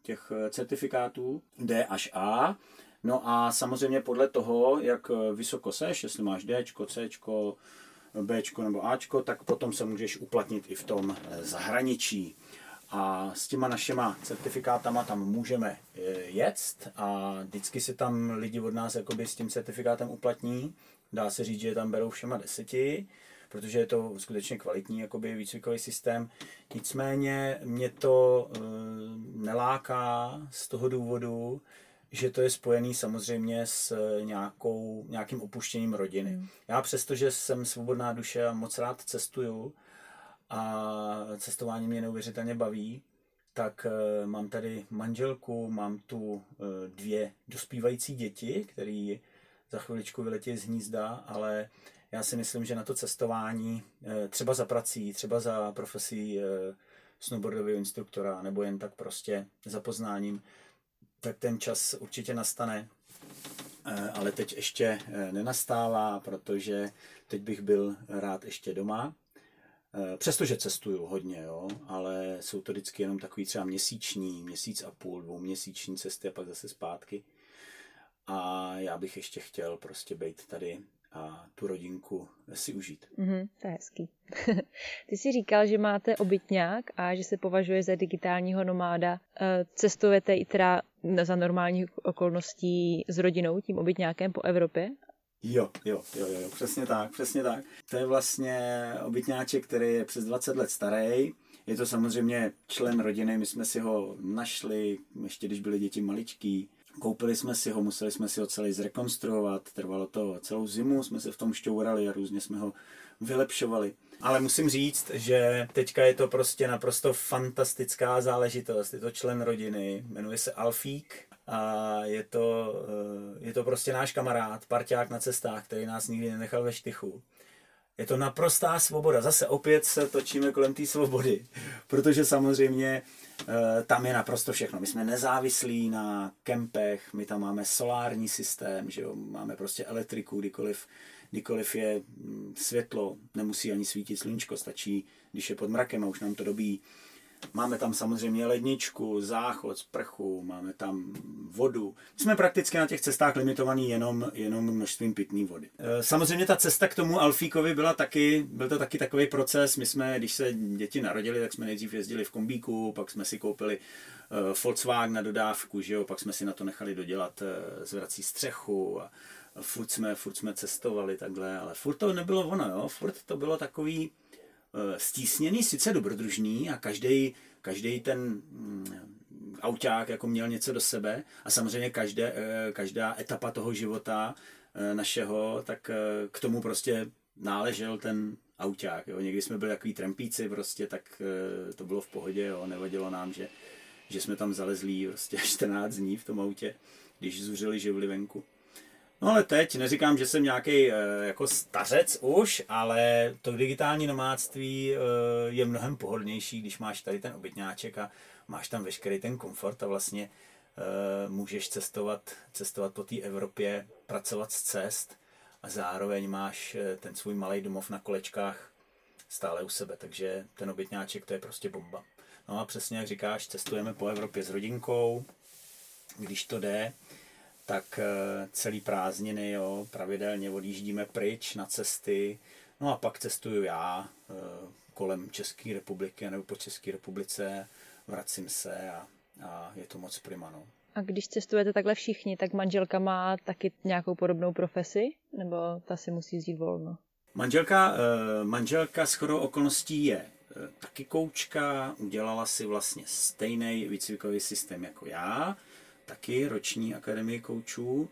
těch certifikátů, D až A. No a samozřejmě podle toho, jak vysoko seš, jestli máš D, C, B nebo A, tak potom se můžeš uplatnit i v tom zahraničí. A s těma našima certifikátama tam můžeme eh, jet a vždycky se tam lidi od nás jakoby s tím certifikátem uplatní. Dá se říct, že tam berou všema deseti, protože je to skutečně kvalitní jakoby výcvikový systém. Nicméně mě to e, neláká z toho důvodu, že to je spojený samozřejmě s nějakou, nějakým opuštěním rodiny. Hmm. Já přestože jsem svobodná duše a moc rád cestuju, a cestování mě neuvěřitelně baví, tak eh, mám tady manželku, mám tu eh, dvě dospívající děti, který za chviličku vyletí z hnízda, ale já si myslím, že na to cestování, eh, třeba za prací, třeba za profesí snowboardového instruktora, nebo jen tak prostě za poznáním, tak ten čas určitě nastane. Ale teď ještě nenastává, protože teď bych byl rád ještě doma Eh, přestože cestuju hodně, jo, ale jsou to vždycky jenom takový třeba měsíční, měsíc a půl, dvouměsíční cesty a pak zase zpátky. A já bych ještě chtěl prostě být tady a tu rodinku si užít. Mm-hmm, to je hezký. [LAUGHS] Ty jsi říkal, že máte obytňák a že se považuje za digitálního nomáda. Eh, cestujete i teda za normálních okolností s rodinou, tím obytňákem po Evropě? Jo, jo, jo, jo, přesně tak, přesně tak. To je vlastně obytňáček, který je přes 20 let starý. Je to samozřejmě člen rodiny, my jsme si ho našli, ještě když byly děti maličký. Koupili jsme si ho, museli jsme si ho celý zrekonstruovat, trvalo to celou zimu, jsme se v tom šťourali a různě jsme ho vylepšovali. Ale musím říct, že teďka je to prostě naprosto fantastická záležitost. Je to člen rodiny, jmenuje se Alfík a je to, eh, je to prostě náš kamarád, parťák na cestách, který nás nikdy nenechal ve štychu. Je to naprostá svoboda. Zase opět se točíme kolem té svobody, protože samozřejmě tam je naprosto všechno. My jsme nezávislí na kempech, my tam máme solární systém, že jo? máme prostě elektriku, kdykoliv, kdykoliv je mm, světlo, nemusí ani svítit sluníčko, stačí, když je pod mrakem a už nám to dobí Máme tam samozřejmě ledničku, záchod, sprchu, máme tam vodu. Jsme prakticky na těch cestách limitovaný jenom, jenom množstvím pitné vody. E, samozřejmě ta cesta k tomu Alfíkovi byla taky, byl to taky takový proces. My jsme, když se děti narodili, tak jsme nejdřív jezdili v kombíku, pak jsme si koupili uh, Volkswagen na dodávku, že jo? pak jsme si na to nechali dodělat uh, zvrací střechu a furt jsme, furt jsme cestovali takhle, ale furt to nebylo ono, jo? furt to bylo takový, stísněný, sice dobrodružný a každý každý ten mm, auták jako měl něco do sebe a samozřejmě každé, eh, každá etapa toho života eh, našeho, tak k tomu prostě náležel ten auták. Jo. Někdy jsme byli takový trampíci, prostě, tak to bylo v pohodě, jo. nevadilo nám, že, že jsme tam zalezlí prostě [LAUGHS] 14 dní v tom autě, když zuřili živli venku. No ale teď, neříkám, že jsem nějaký e, jako stařec už, ale to digitální nomádství e, je mnohem pohodlnější, když máš tady ten obytňáček a máš tam veškerý ten komfort a vlastně e, můžeš cestovat, cestovat po té Evropě, pracovat z cest a zároveň máš ten svůj malý domov na kolečkách stále u sebe, takže ten obytňáček to je prostě bomba. No a přesně jak říkáš, cestujeme po Evropě s rodinkou, když to jde, tak eh, celý prázdniny, jo, pravidelně odjíždíme pryč na cesty, no a pak cestuju já eh, kolem České republiky nebo po České republice, vracím se a, a je to moc prima, no. A když cestujete takhle všichni, tak manželka má taky nějakou podobnou profesi? Nebo ta si musí vzít volno? Manželka, eh, manželka s chodou okolností je taky koučka, udělala si vlastně stejný výcvikový systém jako já, taky roční akademie koučů,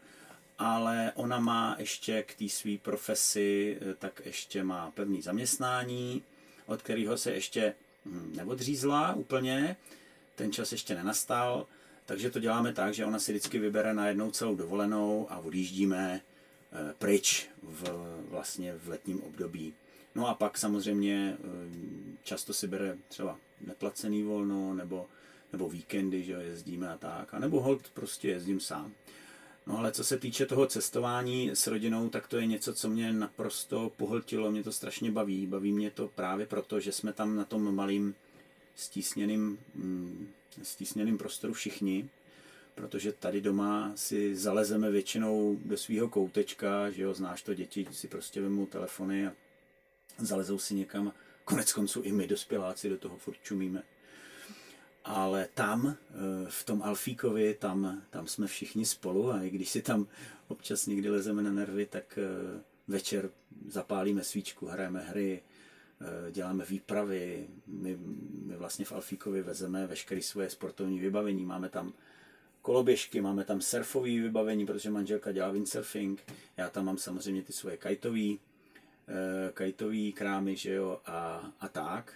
ale ona má ještě k té své profesi, eh, tak ještě má pevný zaměstnání, od kterého se ještě hm, neodřízla úplně, ten čas ještě nenastal, takže to děláme tak, že ona si vždycky vybere na jednou celou dovolenou a odjíždíme eh, pryč, v, vlastně v letním období. No a pak samozřejmě eh, často si bere třeba neplacený volno nebo, nebo víkendy, že jezdíme a tak, a nebo hold prostě jezdím sám. No ale co se týče toho cestování s rodinou, tak to je něco, co mě naprosto pohltilo, mě to strašně baví. Baví mě to právě proto, že jsme tam na tom malým stísněným, mm, stísněným prostoru všichni, protože tady doma si zalezeme většinou do svého koutečka, že jo, znáš to, děti si prostě vemou telefony a zalezou si někam. Konec konců i my, dospěláci, do toho furt čumíme. Ale tam, eh, v tom Alfíkovi, tam, tam jsme všichni spolu a i když si tam občas někdy lezeme na nervy, tak eh, večer zapálíme svíčku, hrajeme hry, eh, děláme výpravy. My, my vlastně v Alfíkovi vezeme veškeré svoje sportovní vybavení. Máme tam koloběžky, máme tam surfové vybavení, protože manželka dělá windsurfing. Já tam mám samozřejmě ty svoje kajtové kajtový krámy, že jo, a, a tak.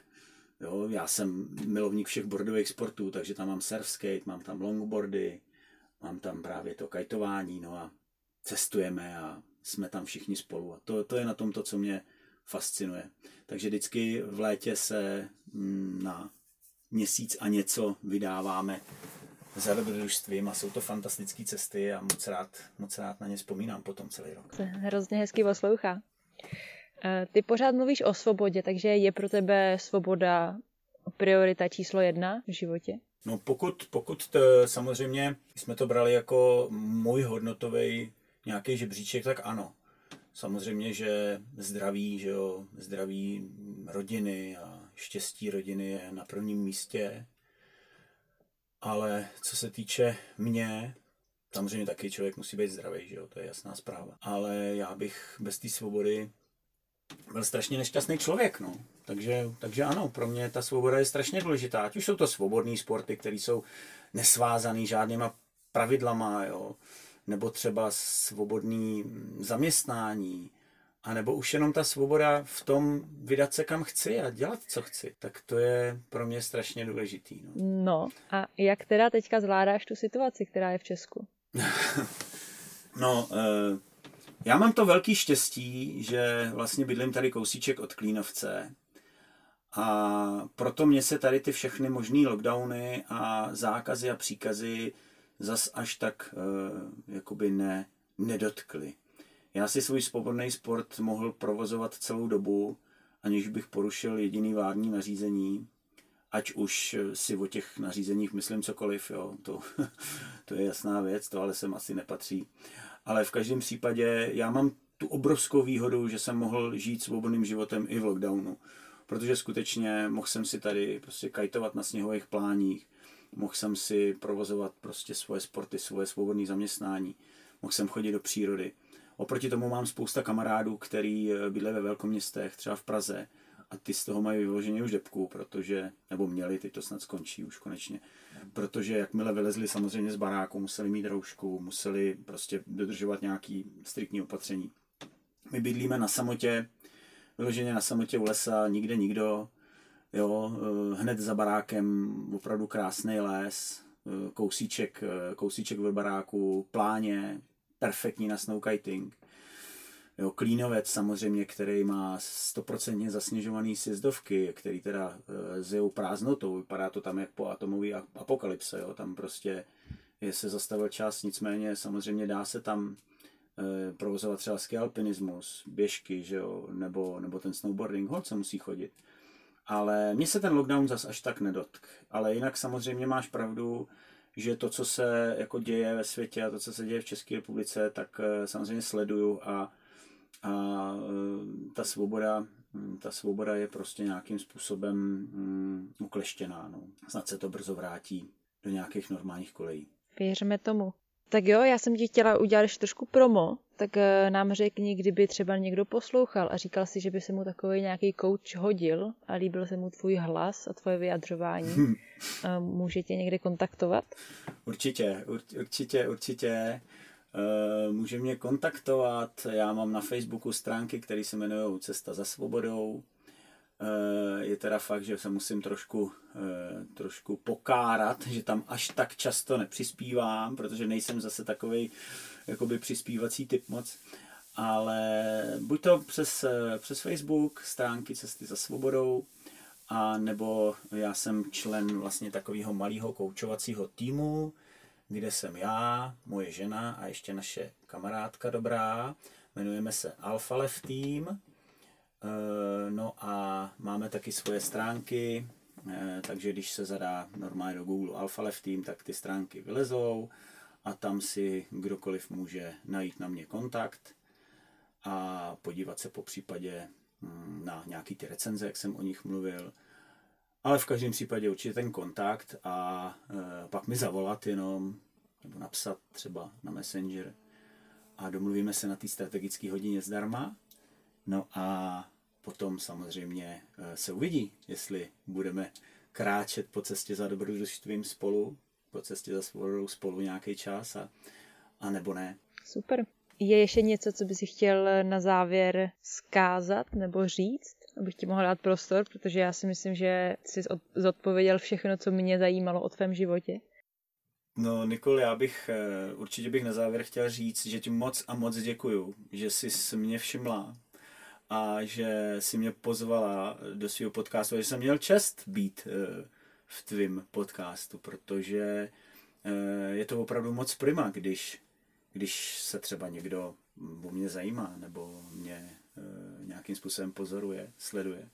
Jo, já jsem milovník všech bordových sportů, takže tam mám surf skate, mám tam longboardy, mám tam právě to kajtování, no a cestujeme a jsme tam všichni spolu. A to, to je na tom to, co mě fascinuje. Takže vždycky v létě se mm, na měsíc a něco vydáváme za dobrodružstvím a jsou to fantastické cesty a moc rád, moc rád na ně vzpomínám potom celý rok. To hrozně hezký poslouchá. Eh, ty pořád mluvíš o svobodě, takže je pro tebe svoboda priorita číslo jedna v životě? No pokud, pokud to, samozřejmě jsme to brali jako můj hodnotový nějaký žebříček, tak ano. Samozřejmě, že zdraví, že jo, zdraví rodiny a štěstí rodiny je na prvním místě. Ale co se týče mě, samozřejmě taky člověk musí být zdravý, že jo, to je jasná zpráva. Ale já bych bez té svobody byl strašně nešťastný člověk, no. Takže, takže ano, pro mě ta svoboda je strašně důležitá. Ať už jsou to svobodné sporty, které jsou nesvázané žádnýma pravidlama, jo. nebo třeba svobodný zaměstnání, a nebo už jenom ta svoboda v tom vydat se kam chci a dělat, co chci, tak to je pro mě strašně důležitý. No, no a jak teda teďka zvládáš tu situaci, která je v Česku? [LAUGHS] no, uh, já mám to velký štěstí, že vlastně bydlím tady kousíček od Klínovce a proto mě se tady ty všechny možné lockdowny a zákazy a příkazy zas až tak uh, jakoby ne, nedotkly. Já si svůj svobodný sport mohl provozovat celou dobu, aniž bych porušil jediný vládní nařízení, ať už si o těch nařízeních myslím cokoliv, jo, to, [LAUGHS] to je jasná věc, to ale sem asi nepatří ale v každém případě já mám tu obrovskou výhodu, že jsem mohl žít svobodným životem i v lockdownu, protože skutečně mohl jsem si tady prostě kajtovat na sněhových pláních, mohl jsem si provozovat prostě svoje sporty, svoje svobodné zaměstnání, mohl jsem chodit do přírody. Oproti tomu mám spousta kamarádů, který eh, bydlí ve velkoměstech, třeba v Praze, a ty z toho mají vyloženě už depku, protože, nebo měli, teď to snad skončí už konečně, protože jakmile vylezli samozřejmě z baráku, museli mít roušku, museli prostě dodržovat nějaký striktní opatření. My bydlíme na samotě, vyloženě na samotě u lesa, nikde nikdo, jo, eh, hned za barákem opravdu krásný les, eh, kousíček, eh, kousíček ve baráku, pláně, perfektní na snowkiting. Jo, Klínovec samozřejmě, který má stoprocentně zasněžovaný sjezdovky, který teda e, zjou prázdnotou, vypadá to tam jak po atomové apokalypse, jo, tam prostě je se zastavil čas, nicméně samozřejmě dá se tam e, provozovat třeba alpinismus, běžky, že jo, nebo, nebo ten snowboarding, hod se musí chodit. Ale mně se ten lockdown zas až tak nedotk. Ale jinak samozřejmě máš pravdu, že to, co se jako děje ve světě a to, co se děje v České republice, tak e, samozřejmě sleduju a a e, ta svoboda, hm, ta svoboda je prostě nějakým způsobem um, ukleštěná. No. Snad se to brzo vrátí do nějakých normálních kolejí. Věřme tomu. Tak jo, já jsem ti chtěla udělat ještě trošku promo, tak e, nám řekni, kdyby třeba někdo poslouchal a říkal si, že by se mu takový nějaký coach hodil a líbil se mu tvůj hlas a tvoje vyjadřování. Hmm. [LAUGHS] Může tě někde kontaktovat? Určitě, určitě, určitě. Eh, může mě kontaktovat, já mám na Facebooku stránky, které se jmenují Cesta za svobodou. Eh, je teda fakt, že se musím trošku, eh, trošku pokárat, že tam až tak často nepřispívám, protože nejsem zase takový jakoby přispívací typ moc. ale buď to přes, přes Facebook, stránky Cesty za svobodou, a nebo já jsem člen vlastně takového malého koučovacího týmu, kde jsem já, moje žena a ještě naše kamarádka dobrá. Jmenujeme se Alpha Left Team. Eh, no a máme taky svoje stránky, eh, takže když se zadá normálně do Google Alpha Left Team, tak ty stránky vylezou a tam si kdokoliv může najít na mě kontakt a podívat se po případě hm, na nějaký ty recenze, jak jsem o nich mluvil. Ale v každém případě určitě ten kontakt a e, pak mi zavolat jenom, nebo napsat třeba na Messenger a domluvíme se na té strategické hodině zdarma. No a potom samozřejmě e, se uvidí, jestli budeme kráčet po cestě za dobrodružstvím spolu, po cestě za svobodou spolu nějaký čas a, a nebo ne. Super. Je ještě něco, co by si chtěl na závěr zkázat nebo říct, abych ti mohla dát prostor, protože já si myslím, že jsi zodpověděl všechno, co mě zajímalo o tvém životě. No, Nikol, já bych eh, určitě bych na závěr chtěl říct, že ti moc a moc děkuju, že jsi mě všimla a že si mě pozvala do svého podcastu, že jsem měl čest být eh, v tvém podcastu, protože eh, je to opravdu moc prima, když když se třeba někdo o mě zajímá nebo mě nějakým způsobem pozoruje, sleduje.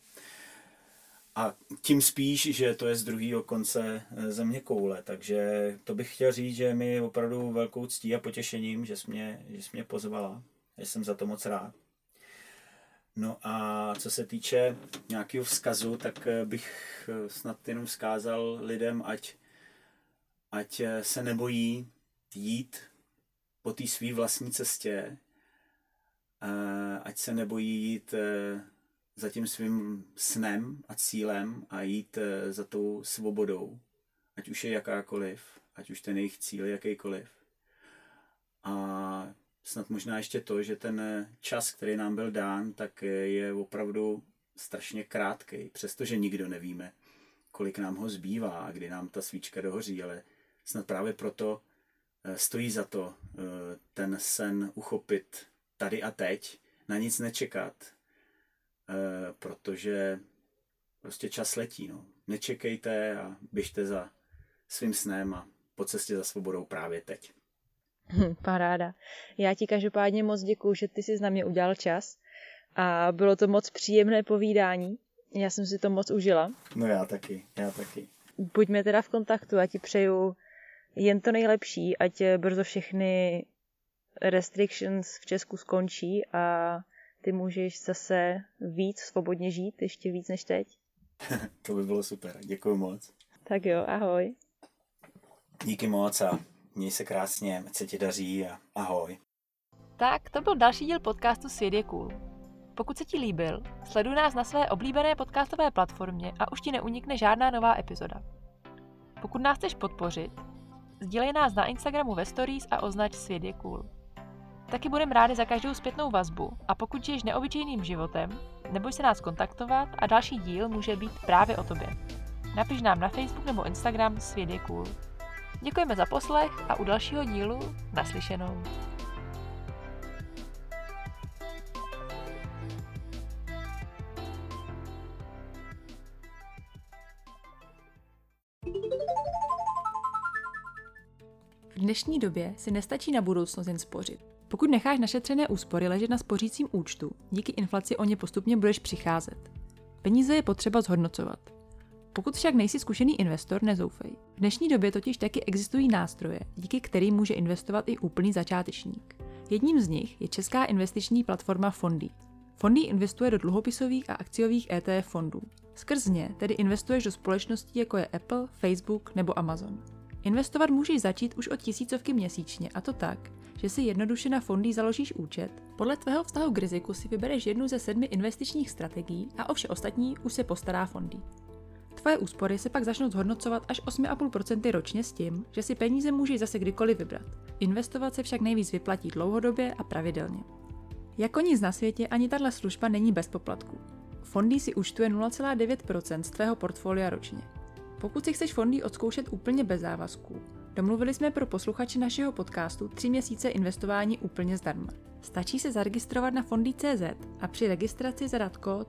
A tím spíš, že to je z druhého konce e, země koule, takže to bych chtěl říct, že mi je opravdu velkou ctí a potěšením, že jsi mě, že jsi mě pozvala, že jsem za to moc rád. No a co se týče nějakého vzkazu, tak e, bych snad jenom vzkázal lidem, ať, ať se nebojí jít po té své vlastní cestě, ať se nebojí jít e, za tím svým snem a cílem a jít e, za tou svobodou, ať už je jakákoliv, ať už ten jejich cíl je jakýkoliv. A snad možná ještě to, že ten čas, který nám byl dán, tak je opravdu strašně krátký, přestože nikdo nevíme, kolik nám ho zbývá a kdy nám ta svíčka dohoří, ale snad právě proto Eh, stojí za to eh, ten sen uchopit tady a teď, na nic nečekat, eh, protože prostě čas letí. No. Nečekejte a běžte za svým snem a po cestě za svobodou právě teď. Hm, paráda. Já ti každopádně moc děkuju, že ty jsi na mě udělal čas a bylo to moc příjemné povídání. Já jsem si to moc užila. No já taky, já taky. Buďme teda v kontaktu a ti přeju jen to nejlepší, ať brzo všechny restrictions v Česku skončí a ty můžeš zase víc svobodně žít, ještě víc než teď. [LAUGHS] to by bylo super, děkuji moc. Tak jo, ahoj. Díky moc a měj se krásně, ať se ti daří a ahoj. Tak, to byl další díl podcastu Svět je cool. Pokud se ti líbil, sleduj nás na své oblíbené podcastové platformě a už ti neunikne žádná nová epizoda. Pokud nás chceš podpořit, Sdílej nás na Instagramu ve stories a označ Svět je cool. Taky budeme rádi za každou zpětnou vazbu a pokud žiješ neobyčejným životem, neboj se nás kontaktovat a další díl může být právě o tobě. Napiš nám na Facebook nebo Instagram Svět je cool. Děkujeme za poslech a u dalšího dílu naslyšenou. V dnešní době si nestačí na budoucnost jen spořit. Pokud necháš našetřené úspory ležet na spořícím účtu, díky inflaci o ně postupně budeš přicházet. Peníze je potřeba zhodnocovat. Pokud však nejsi zkušený investor, nezoufej. V dnešní době totiž taky existují nástroje, díky kterým může investovat i úplný začátečník. Jedním z nich je česká investiční platforma Fondy. Fondy investuje do dluhopisových a akciových ETF fondů. Skrz ně tedy investuješ do společností jako je Apple, Facebook nebo Amazon. Investovat můžeš začít už od tisícovky měsíčně a to tak, že si jednoduše na fondy založíš účet. Podle tvého vztahu k riziku si vybereš jednu ze sedmi investičních strategií a o vše ostatní už se postará fondy. Tvoje úspory se pak začnou zhodnocovat až 8,5% ročně s tím, že si peníze můžeš zase kdykoliv vybrat. Investovat se však nejvíc vyplatí dlouhodobě a pravidelně. Jako nic na světě ani tahle služba není bez poplatku. Fondy si účtuje 0,9% z tvého portfolia ročně. Pokud si chceš fondy odzkoušet úplně bez závazků, domluvili jsme pro posluchače našeho podcastu tři měsíce investování úplně zdarma. Stačí se zaregistrovat na fondy.cz a při registraci zadat kód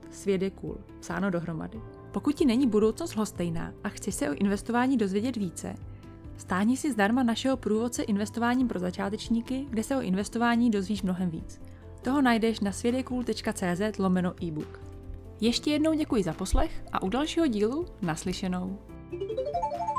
cool, psáno dohromady. Pokud ti není budoucnost lhostejná a chci se o investování dozvědět více, stáhni si zdarma našeho průvodce investováním pro začátečníky, kde se o investování dozvíš mnohem víc. Toho najdeš na svědekul.cz lomeno e-book. Ještě jednou děkuji za poslech a u dalšího dílu naslyšenou. thank you